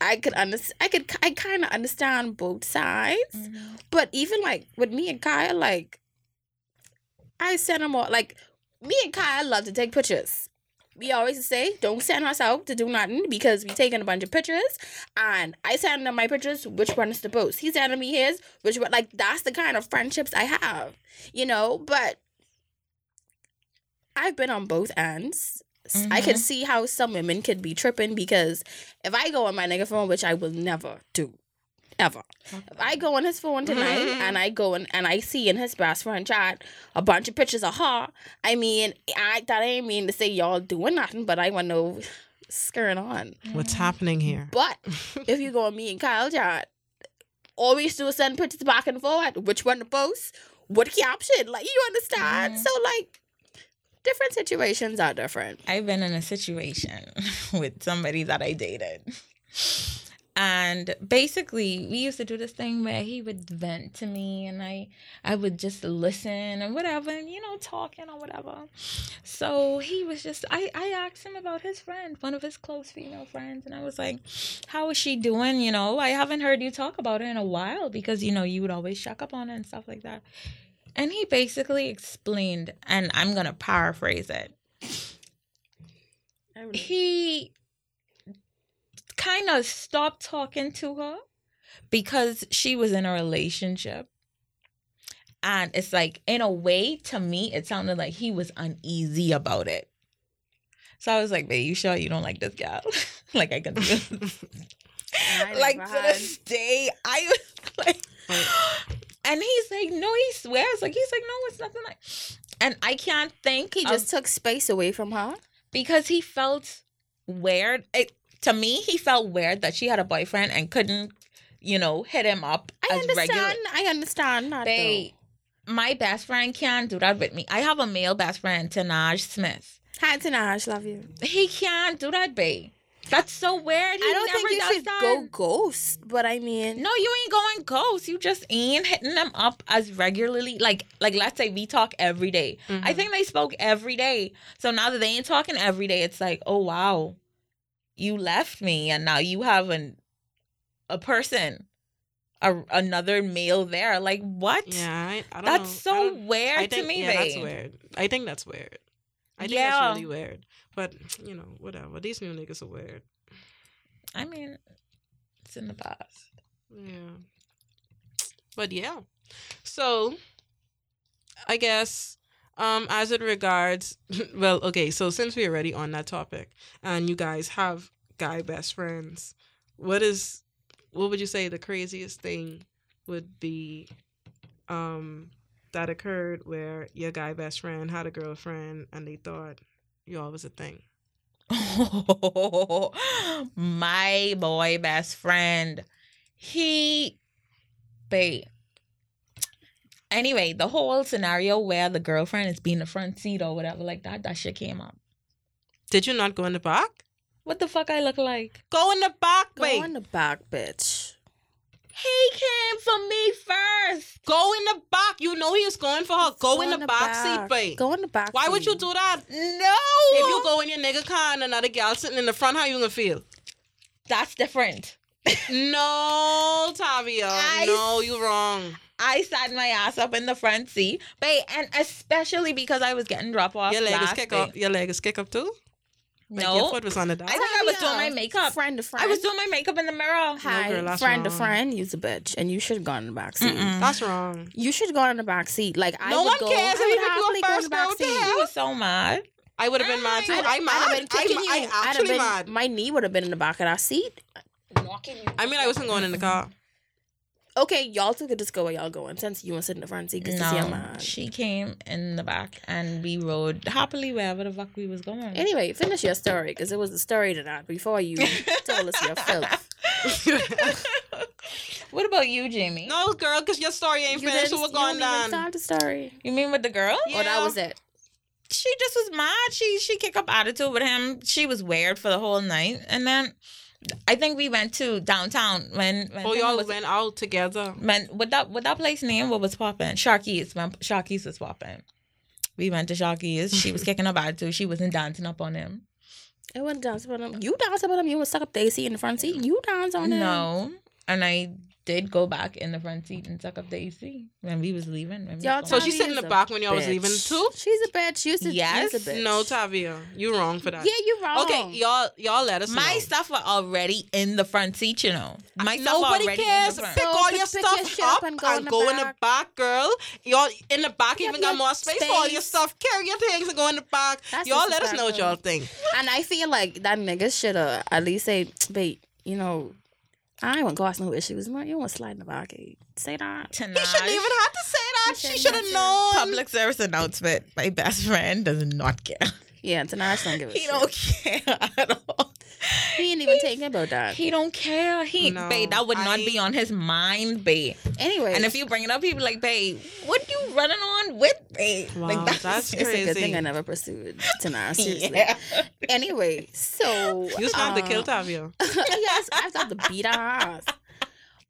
I could understand I could I kind of understand both sides. Mm-hmm. But even like with me and Kyle, like I send them all like me and Kyle love to take pictures. We always say don't send us out to do nothing because we taking a bunch of pictures and I send him my pictures, which one is to post. He's sending me his, which one like that's the kind of friendships I have. You know, but I've been on both ends. I can mm-hmm. see how some women could be tripping because if I go on my nigga phone, which I will never do, ever. If I go on his phone tonight Mhm. and I go in, and I see in his best friend chat a bunch of pictures of her, I mean, I that ain't mean to say y'all doing nothing, but I want to know what's on. What's happening here? But if you go on me and Kyle chat, all we used to do is send pictures back and forth. Which one to post? What caption? Like you understand? Mhm. So like, different situations are different. I've been in a situation with somebody that I dated. And basically, we used to do this thing where he would vent to me and I I would just listen and whatever, and you know, talking or whatever. So he was just I, I asked him about his friend, one of his close female friends, and I was like, How is she doing? You know, I haven't heard you talk about her in a while because you know you would always check up on her and stuff like that. And he basically explained, and I'm gonna paraphrase it he kind of stopped talking to her because she was in a relationship. And it's like, in a way, to me, it sounded like he was uneasy about it. So I was like, babe, you sure you don't like this gal? like, I can I like to this day, I was like, and he's like, no, he swears. Like, he's like, no, it's nothing like. And I can't think He of- just took space away from her. because he felt weird. It, to me, he felt weird that she had a boyfriend and couldn't, you know, hit him up I as understand. regular. I understand. Not They, my best friend can't do that with me. I have a male best friend, Tanaj Smith. though. Hi, Tanash. Love you. He can't do that, babe. That's so weird. He I don't never think you should that. go ghost, but I mean, No, you ain't going ghost. You just ain't hitting them up as regularly. Like, like let's say we talk every day. I Mhm. think they spoke every day. So now that they ain't talking every day, it's like, oh wow, you left me, and now you have an a person, a another male there. Like what? Yeah, I, I don't that's know. So weird I think, to me, yeah, that's weird. I think that's weird. I think Yeah. that's really weird. But you know, whatever. These new niggas are weird. I mean, it's in the past. Yeah. But yeah. So I guess um as it regards well, okay, so since we're already on that topic and you guys have guy best friends, what is what would you say the craziest thing would be um that occurred where your guy best friend had a girlfriend and they thought y'all was a thing? my boy best friend. He babe. Anyway, the whole scenario where the girlfriend is being the front seat or whatever like that, that shit came up. Did you not go in the back? What the fuck I look like? Go in the back, go babe. in the back, bitch. He came for me first. Go in the back. You know he was going for her. Go, in the, back, seat, babe. Go in the back. Why would you do that? No. If you go in your nigga car and another gal sitting in the front, how you gonna feel? That's different. No, Tavia. I no, you're wrong. I sat my ass up in the front seat, babe, and especially because I was getting drop off. Your leg is last kick day. up. Your leg is kick up too. Like No, your foot was on the I think I was doing my makeup. Friend to friend. I was doing my makeup in the mirror. Hi, girl, that's friend to wrong. friend. You's a bitch, and you should have gone in the back seat. Mm-mm. That's wrong. You should have gone in the back seat. Like I No would one go. cares I if would you happily go go in the back bro. What the seat. hell? I was so mad. I would have been mad too. I'd- I'm have been kicking I'm, you. I I'd have actually been- mad. My knee would have been in the back of that seat. Walking. I mean, I wasn't going in the car. Okay, y'all two could just go where y'all going since you want to sit in the front seat because no. you're she came in the back and we rode happily wherever the fuck we was going. Anyway, finish your story because it was a story to that before you told us your filth. what about you, Jamie? no, girl, because your story ain't You finished. So we're you going didn't even down. start the story. You mean with the girl? Or oh, that was it. She just was mad. She she kicked up attitude with him. She was weird for the whole night, and then I think we went to downtown when when Oh, y'all was, went out together. when what that what that place name what was popping? Sharky's when Sharky's was popping. We went to Sharky's. She was kicking up too. She wasn't dancing up on him. It wasn't dancing with him. You dancing with him. You was stuck up Daisy in the front seat. You dance on him. No, and I did go back in the front seat and suck up the AC when we was leaving. We Y'all was So going. she sit in the back when y'all was bitch. leaving too? She's a bitch. She's a, Yes. she's a bitch. No, Tavia, you wrong for that. Yeah, you wrong. Okay, y'all, y'all let us know. My know. stuff were already in the front seat, you know. My stuff Nobody cares. in the front. Pick So all your pick stuff your shit up up and and go, go in, in the the back. back, girl. Y'all in the back Give even got more space, for all your stuff. Carry your things and go in the back. That's y'all let us know what y'all think. And I feel like that nigga should have at least say, babe, you know, I ain't want to cause no issues. Man, you want to slide in the back. eh? Say that. Tinashe. He shouldn't even have to say that. He She shouldn't have have known. Public service announcement. My best friend does not care. Yeah, Tanash don't give a He shit. don't care at all. He ain't even thinking about that. He don't care. He, No, babe, that would not I- be on his mind, babe. Anyway, And if you bring it up, he'd be like, babe, what you running on with, babe? Wow, like, that's it's a good thing crazy. I never pursued Tanash. Seriously. Yeah. Anyway, so You was trying to kill uh, Tavia. yes, I thought the beat her ass.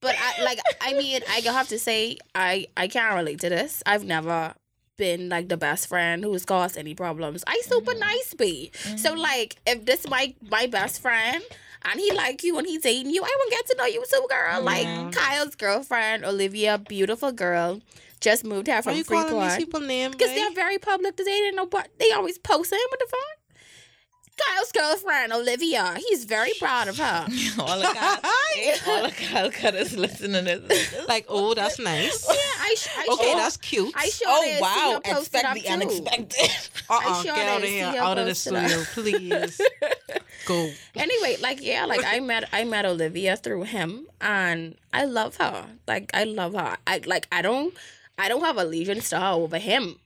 But I like I mean, I have to say I I can't relate to this. I've never been like the best friend who's caused any problems. I super Mhm. nice be. So like if this my my best friend and he like you and he's dating you, I want to get to know you too, girl. Like Kyle's girlfriend, Olivia, beautiful girl, just moved here from you calling these people names? Because they're very public. They didn't know, but they always post him. What the fuck? Kyle's girlfriend, Olivia. He's very proud of her. all of Cal, all of Calcutta is listening to this. like, oh, that's nice. Yeah, I, sh- I Okay, sure, that's cute. I sure oh, did see wow. her Expect the too. unexpected. Uh-uh, sure get out of did here, out of the posted up. studio, please. Go. Anyway, like yeah, like I met I met Olivia through him, and I love her. Like I love her. I like I don't I don't have allegiance to her over him.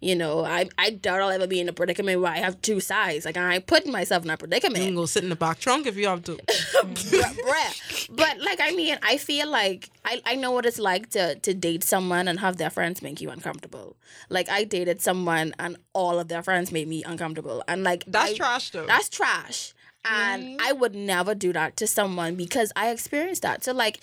You know, I I doubt I'll ever be in a predicament where I have two sides. Like I put myself in a predicament. You can go sit in the back trunk if you have to. Bruh. But like I mean, I feel like I, I know what it's like to to date someone and have their friends make you uncomfortable. Like I dated someone and all of their friends made me uncomfortable. And like That's I- trash, though. That's trash. And mm-hmm. I would never do that to someone because I experienced that. So like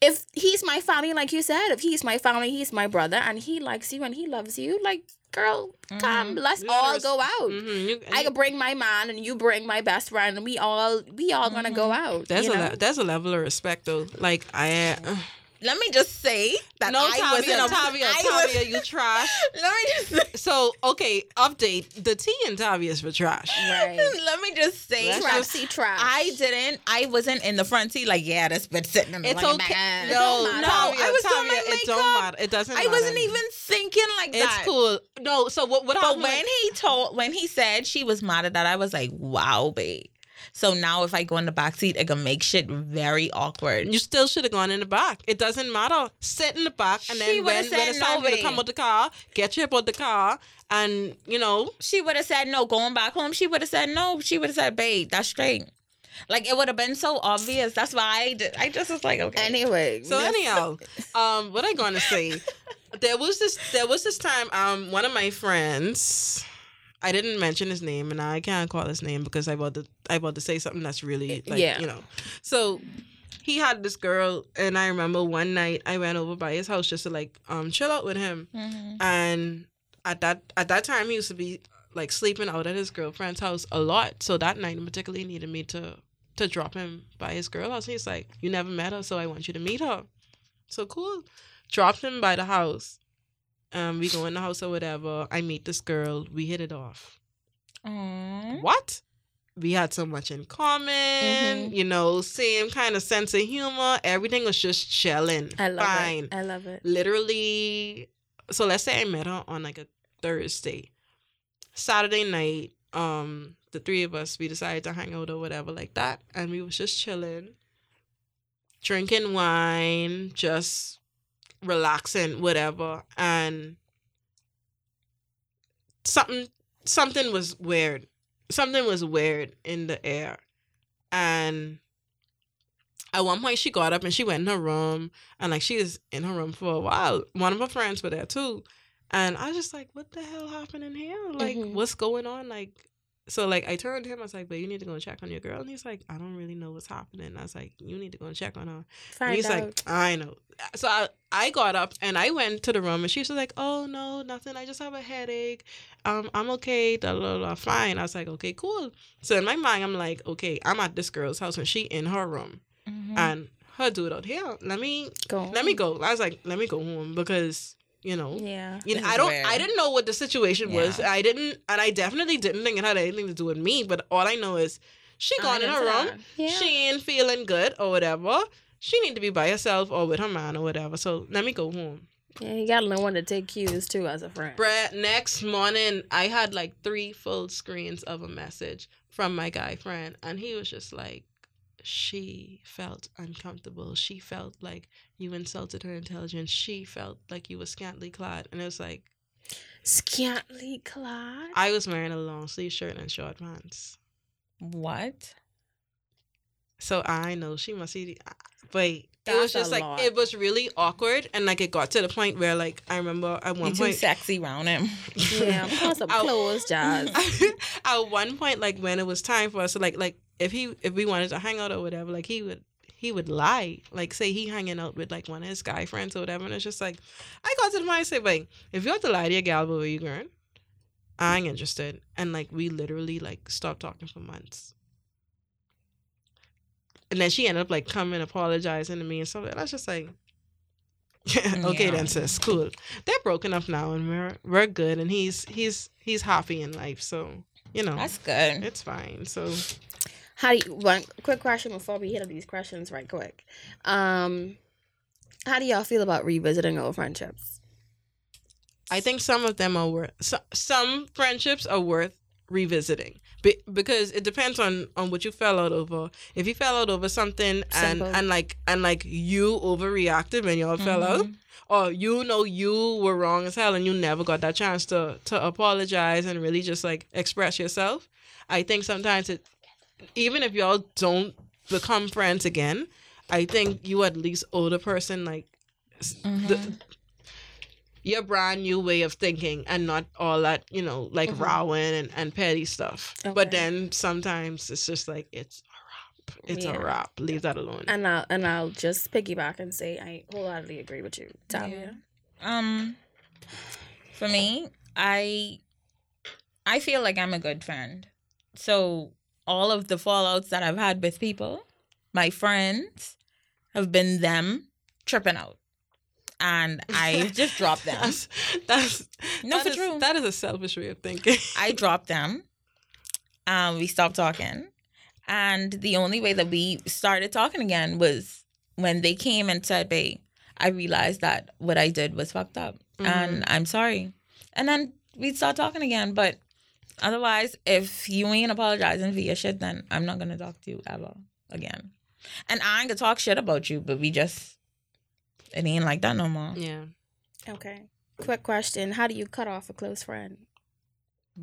if he's my family, like you said, if he's my family, he's my brother, and he likes you and he loves you, like girl, come, let's You gotta all go out. Mhm, you- I could bring my man and you bring my best friend and we all we all gonna go out. That's a know? le- there's a level of respect though. Like I uh, Let me just say that no I was in Tavia, a Tavia, I was- Tavia, you trash. Let me just say, So okay, update. The tea in Tavia is for trash. right. let me just say Let's that Trashy trash. I didn't. I wasn't in the front seat. Like, yeah, this bitch sitting in the It's okay. back. No, no. Tavia, I was doing Tavia, my it don't matter. It doesn't. I wasn't matter. even thinking like It's that. It's cool. No, so what? What But happened? when he told, when he said she was mad at that, I was like, wow, babe. So now if I go in the back seat, it can make shit very awkward. You still should have gone in the back. It doesn't matter. Sit in the back, and then when, would've when said it's time no, for to come out the car, get you up out the car, and you know, she would have said no. Going back home, she would have said no. She would have said, babe, that's straight. Like it would have been so obvious. That's why I did. I just was like, okay. anyway. So anyhow, um, what I going to say? There was this. There was this time. Um, one of my friends. I didn't mention his name, and I can't call his name because I about to. I about to say something that's really like Yeah. you know. So he had this girl, and I remember one night I went over by his house just to like um chill out with him, Mhm. and at that at that time he used to be like sleeping out at his girlfriend's house a lot. So that night in particular, he needed me to to drop him by his girl house. He's like, You never met her, so I want you to meet her. So cool. Dropped him by the house. Um, we go in the house or whatever. I meet this girl. We hit it off. Aww. What? We had so much in common, Mhm. you know, same kind of sense of humor. Everything was just chilling. I love Fine. it. I love it. Literally, so let's say I met her on like a Thursday. Saturday night, um, the three of us, we decided to hang out or whatever like that. And we was just chilling, drinking wine, just relaxing, whatever. And something something was weird. Something was weird in the air. And at one point she got up and she went in her room and like she was in her room for a while. One of her friends were there too. And I was just like, what the hell happened in here? Like, Mhm. what's going on? Like, so like I turned to him, I was like, but you need to go and check on your girl. And he's like, I don't really know what's happening. And I was like, you need to go and check on her. And he's out. like, I know. So I, I got up and I went to the room and she was like, oh no, nothing. I just have a headache. Um, I'm okay. Da, da, da, fine. I was like, okay, cool. So in my mind, I'm like, okay, I'm at this girl's house and she in her room Mhm. and her dude out here. Let me go. let me go. I was like, let me go home because you know. Yeah. You know, I don't. weird. I didn't know what the situation was. I didn't, and I definitely didn't think it had anything to do with me. But all I know is she gone in her room. Yeah. She ain't feeling good or whatever. She need to be by herself or with her man or whatever. So let me go home. yeah, you gotta know when to take cues too as a friend. Bruh, next morning I had like three full screens of a message from my guy friend, and he was just like, she felt uncomfortable. She felt like you insulted her intelligence. She felt like you were scantily clad, and it was like Scantily clad. I was wearing a long sleeve shirt and short pants. What? So I know she must see. The, but it was just like lot. it was really awkward, and like it got to the point where like I remember at You one too point. sexy round him. yeah, put some clothes, Jazz. at one point, like when it was time for us to like like if he if we wanted to hang out or whatever, like he would he would lie. Like say he hanging out with like one of his guy friends or whatever, and it's just like I got to the point I say, like, if you have to lie to your gal where you going, I ain't interested. And like we literally like stopped talking for months. And then she ended up like coming apologizing to me and stuff. And I was just like, yeah, okay Yeah. then sis, cool. They're broken up now and we're we're good and he's he's he's happy in life. So, you know, That's good. it's fine. So How do you one quick question before we hit up these questions right quick? Um how do y'all feel about revisiting old friendships? I think some of them are worth so, some friendships are worth revisiting Be, because it depends on on what you fell out over. If you fell out over something and Simple. and like and like you overreacted when y'all fell out, Mhm. or you know you were wrong as hell and you never got that chance to to apologize and really just like express yourself. I think sometimes it even if y'all don't become friends again, I think you at least owe the person like s- the, your brand new way of thinking and not all that, you know, like Mhm. rowing and, and petty stuff. Okay. But then sometimes it's just like it's a wrap. It's Yeah. a wrap. Leave that alone. And I'll and I'll just piggyback and say I wholeheartedly agree with you, Talia. Um, for me, I I feel like I'm a good friend. So all of the fallouts that I've had with people, my friends, have been them tripping out, and I just dropped them. That's that's No, that for is- true. That is a selfish way of thinking. I dropped them. Um, we stopped talking, and the only way that we started talking again was when they came and said, "Babe, I realized that what I did was fucked up, and I'm sorry." And then we'd start talking again. But otherwise, if you ain't apologizing for your shit, then I'm not gonna talk to you ever again. And I ain't gonna talk shit about you, but we just it ain't like that no more. yeah. Okay. Quick question. How do you cut off a close friend?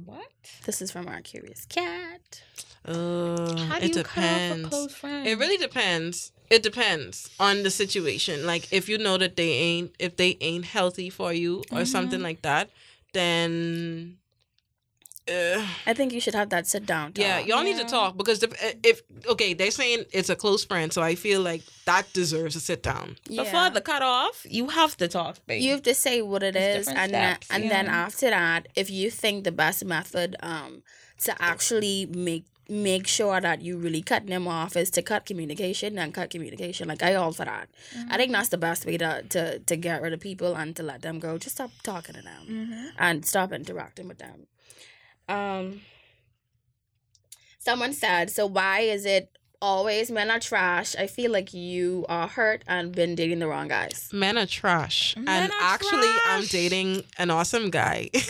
What? This is from our curious cat. Uh, How do it you depends. cut off a close friend? It really depends. It depends on the situation. Like if you know that they ain't if they ain't healthy for you or something Mhm. like that, then I think you should have that sit down talk. yeah, y'all need to talk because the, if okay, they're saying it's a close friend, so I feel like that deserves a sit down. Yeah. Before the cutoff, you have to talk, babe. you have to say what it It's is, different and then steps, and then after that, if you think the best method um to actually make make sure that you really cut them off is to cut communication and cut communication. Like I all for that. I think that's the best way to, to to get rid of people and to let them go. Just stop talking to them Mm-hmm. and stop interacting with them. Um someone said, so why is it always men are trash? I feel like you are hurt and been dating the wrong guys. Men are trash. Men and are actually, I'm dating an awesome guy. Yeah,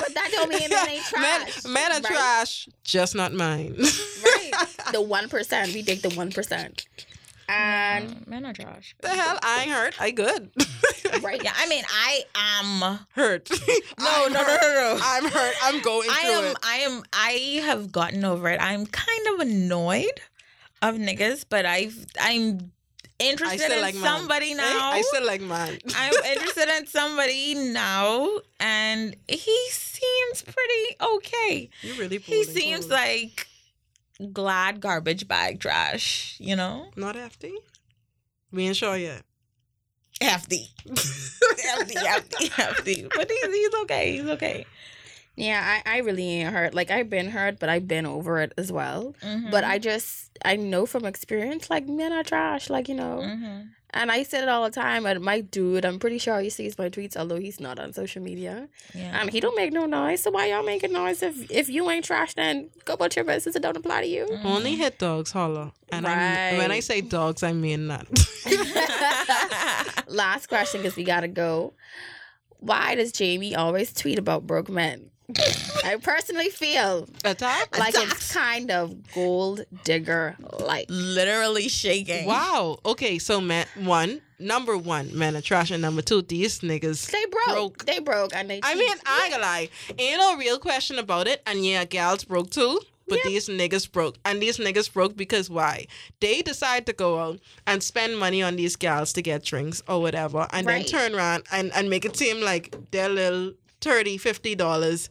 but that don't mean men ain't trash. men, men are right? trash, just not mine. Right. The one percent. We take the one percent. And Mm, men are trash. the hell? I ain't hurt. I good. right. Yeah, I mean, I am. hurt. No, no, no, no, no. I'm hurt. I'm going I am. it. I am. I have gotten over it. I'm kind of annoyed of niggas, but I've. I'm interested in like somebody now. I, still like mine. I'm interested in somebody now, and he seems pretty okay. you really. He seems like glad garbage bag trash. You know, not FD. We ain't sure yet. hefty, hefty, hefty, hefty. But he's he's okay. He's okay. Yeah, I, I really ain't hurt. Like I've been hurt, but I've been over it as well. Mm-hmm. But I just I know from experience, like men are trash. Like you know, Mhm. and I said it all the time. And my dude, I'm pretty sure he sees my tweets, although he's not on social media. yeah. And he don't make no noise. So why y'all making noise? If if you ain't trash, then go about your business. It don't apply to you. Only hit dogs holler. And I'm, when I say dogs, I mean that. Last question, because we gotta go. Why does Jamie always tweet about broke men? I personally feel Attack? like it's kind of gold digger like. Literally shaking. Wow. Okay, so man, one, number one, man are trash, and number two, these niggas. They broke. Broke. They broke, and they. I mean, I ain't gonna lie. Ain't no real question about it. And yeah, gals broke too. But these niggas broke. And these niggas broke because why? They decide to go out and spend money on these gals to get drinks or whatever. And Right. then turn around and, and make it seem like their little 30 $50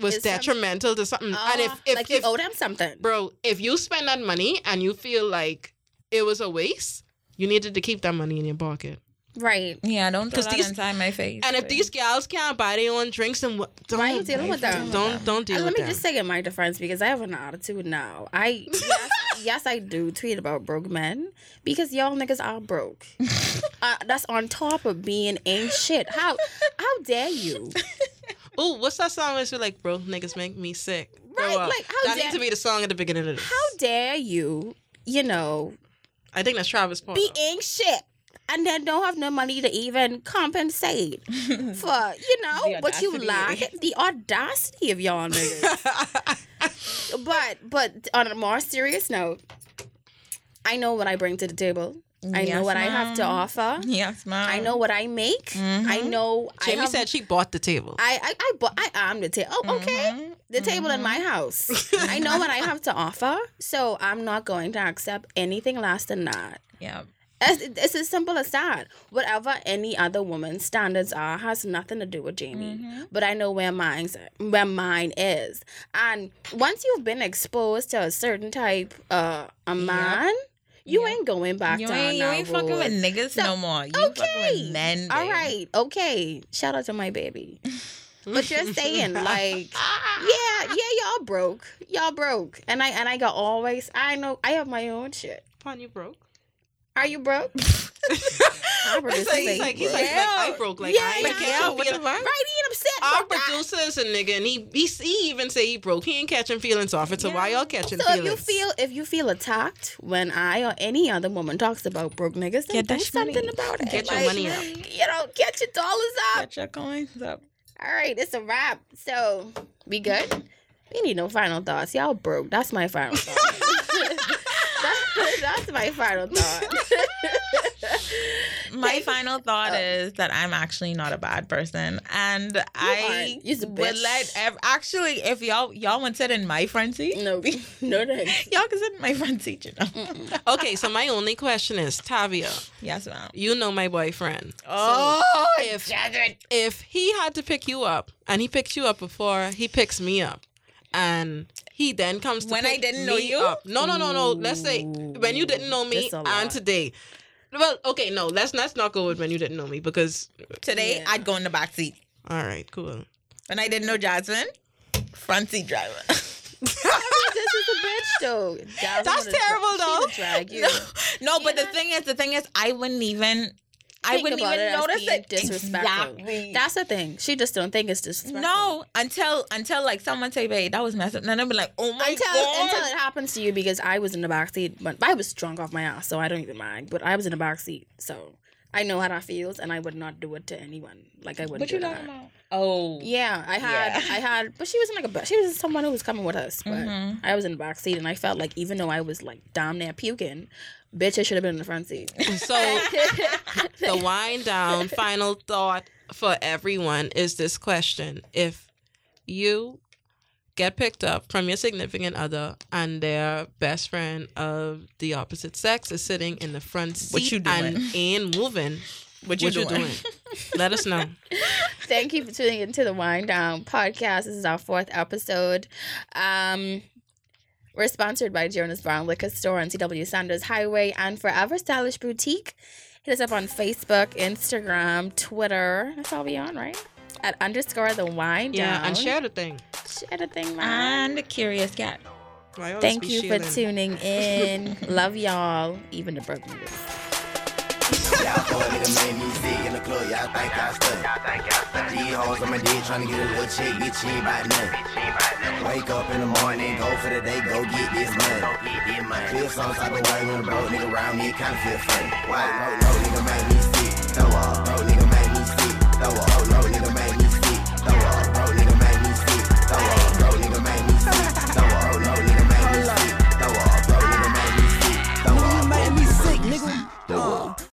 was Is some- detrimental to something. and if, Ah, if, like if you owe them something. bro, if you spend that money and you feel like it was a waste, you needed to keep that money in your pocket. Right. Yeah, don't throw 'Cause that these- inside my face. And if babe. these gals can't buy their own drinks, then what? Don't, Why you dealing with them? Don't don't deal And with them. let me them. just say in my defense because I have an attitude now. I yes, yes I do tweet about broke men because y'all niggas are broke. uh, that's on top of being ain't shit. How how dare you? Oh, what's that song that's like, bro, niggas make me sick? Right, like, how that dare- needs to be the song at the beginning of this. How dare you? You know, I think that's Travis Paul. be ain't shit. And then don't have no money to even compensate for, you know, what you lack. The audacity of y'all niggas. but but on a more serious note, I know what I bring to the table. I know Yes, what I have to offer. Yes, ma'am. I know what I make. I Mhm. know. I Jamie have, said she bought the table. I I I, bought, I am the table. Oh, okay. Mhm. The table in my house. I know what I have to offer, so I'm not going to accept anything less than that. Yeah. It's, it's as simple as that. Whatever any other woman's standards are has nothing to do with Jamie. Mm-hmm. But I know where mine's where mine is. And once you've been exposed to a certain type uh a man, you Yep. ain't going back You down ain't, you ain't fucking with niggas So, no more. You fucking okay. with men. All babe. right, okay. Shout out to my baby. but you're saying, like, yeah, yeah, y'all broke, y'all broke, and I and I got always. I know I have my own shit. Pun, you broke. Are you broke? Albert is He's like, he's like, he's broke. like, like, I broke. Like, Yeah, I ain't yeah. catching Yeah, what the fuck? Right, he ain't upset. Our producer is a nigga, and he, he he even say he broke. He ain't catching feelings off it. So why y'all catching feelings? So if you feel if you feel attacked when I or any other woman talks about broke niggas, then Get do that something money. about it. Get your money up. You know, get your dollars up. Get your coins up. All right, it's a wrap. So we good? We need no final thoughts. Y'all broke. That's my final thought. that's, that's my final thought. My final thought Oh. is that I'm actually not a bad person, and I aren't. You's would let ev- actually if y'all y'all want to sit in my front seat, no, no thanks. y'all can sit in my front seat. You know. okay, so my only question is, Tavia, Yes, ma'am. you know my boyfriend. Oh, if if he had to pick you up and he picks you up before he picks me up and he then comes to When I pick didn't know me you? up. no no no no let's say when you didn't know me This and today well okay no let's let's not go with when you didn't know me because today Yeah. I'd go in the back seat. all right cool When I didn't know Jasmine, front seat driver. this is a bitch though. That's That's terrible, though. Drag you. No, no, but the thing is, the thing is, I wouldn't even. I wouldn't about even it notice being it. disrespectful. Exactly. That's the thing. She just don't think it's disrespectful. no, until until like someone say, "Babe, that was messed up," and then I'll be like, "Oh my Until, god!" until it happens to you because I was in the back seat, but I was drunk off my ass, so I don't even mind. But I was in the back seat, so I know how that feels, and I would not do it to anyone. Like I wouldn't. what do you it to talking about? Oh, Yeah, I had, Yeah. I had, but she wasn't like a, bu- she was someone who was coming with us. But Mhm. I was in the back seat, and I felt like even though I was like damn near puking, bitch, I should have been in the front seat. So the Wine Down final thought for everyone is this question if you get picked up from your significant other and their best friend of the opposite sex is sitting in the front seat What you and doing? ain't moving what you what you doing? doing let us know Thank you for tuning into the Wine Down podcast. This is our fourth episode. Um, we're sponsored by Jonah's Brown Liquor Store on CW Saunders Highway and Forever Stylish Boutique. Hit us up on Facebook, Instagram, Twitter. That's all we on, right? At underscore the wine yeah Down. and share the thing Share the thing, man. And the curious cat. Thank be you for tuning in. Love y'all, even the broken niggas. Y'all started to make me sick in the club, y'all think I stuck. These hoes on my dick trying to get a little check, get cheap by nothing. Wake up in the morning, go for the day, go get this money. Feel some type of way when a broke nigga around me, it kinda feel funny. Why? No, no, nigga make me sick, throw up. No, nigga make me sick, throw up. Oh, no, nigga make me sick, throw up. Bro, nigga make me sick, throw up. Bro, nigga make me sick, throw up. Oh, no, nigga make me sick, throw up. Bro, nigga make me sick, throw up. Nigga make me sick, nigga. Throw up.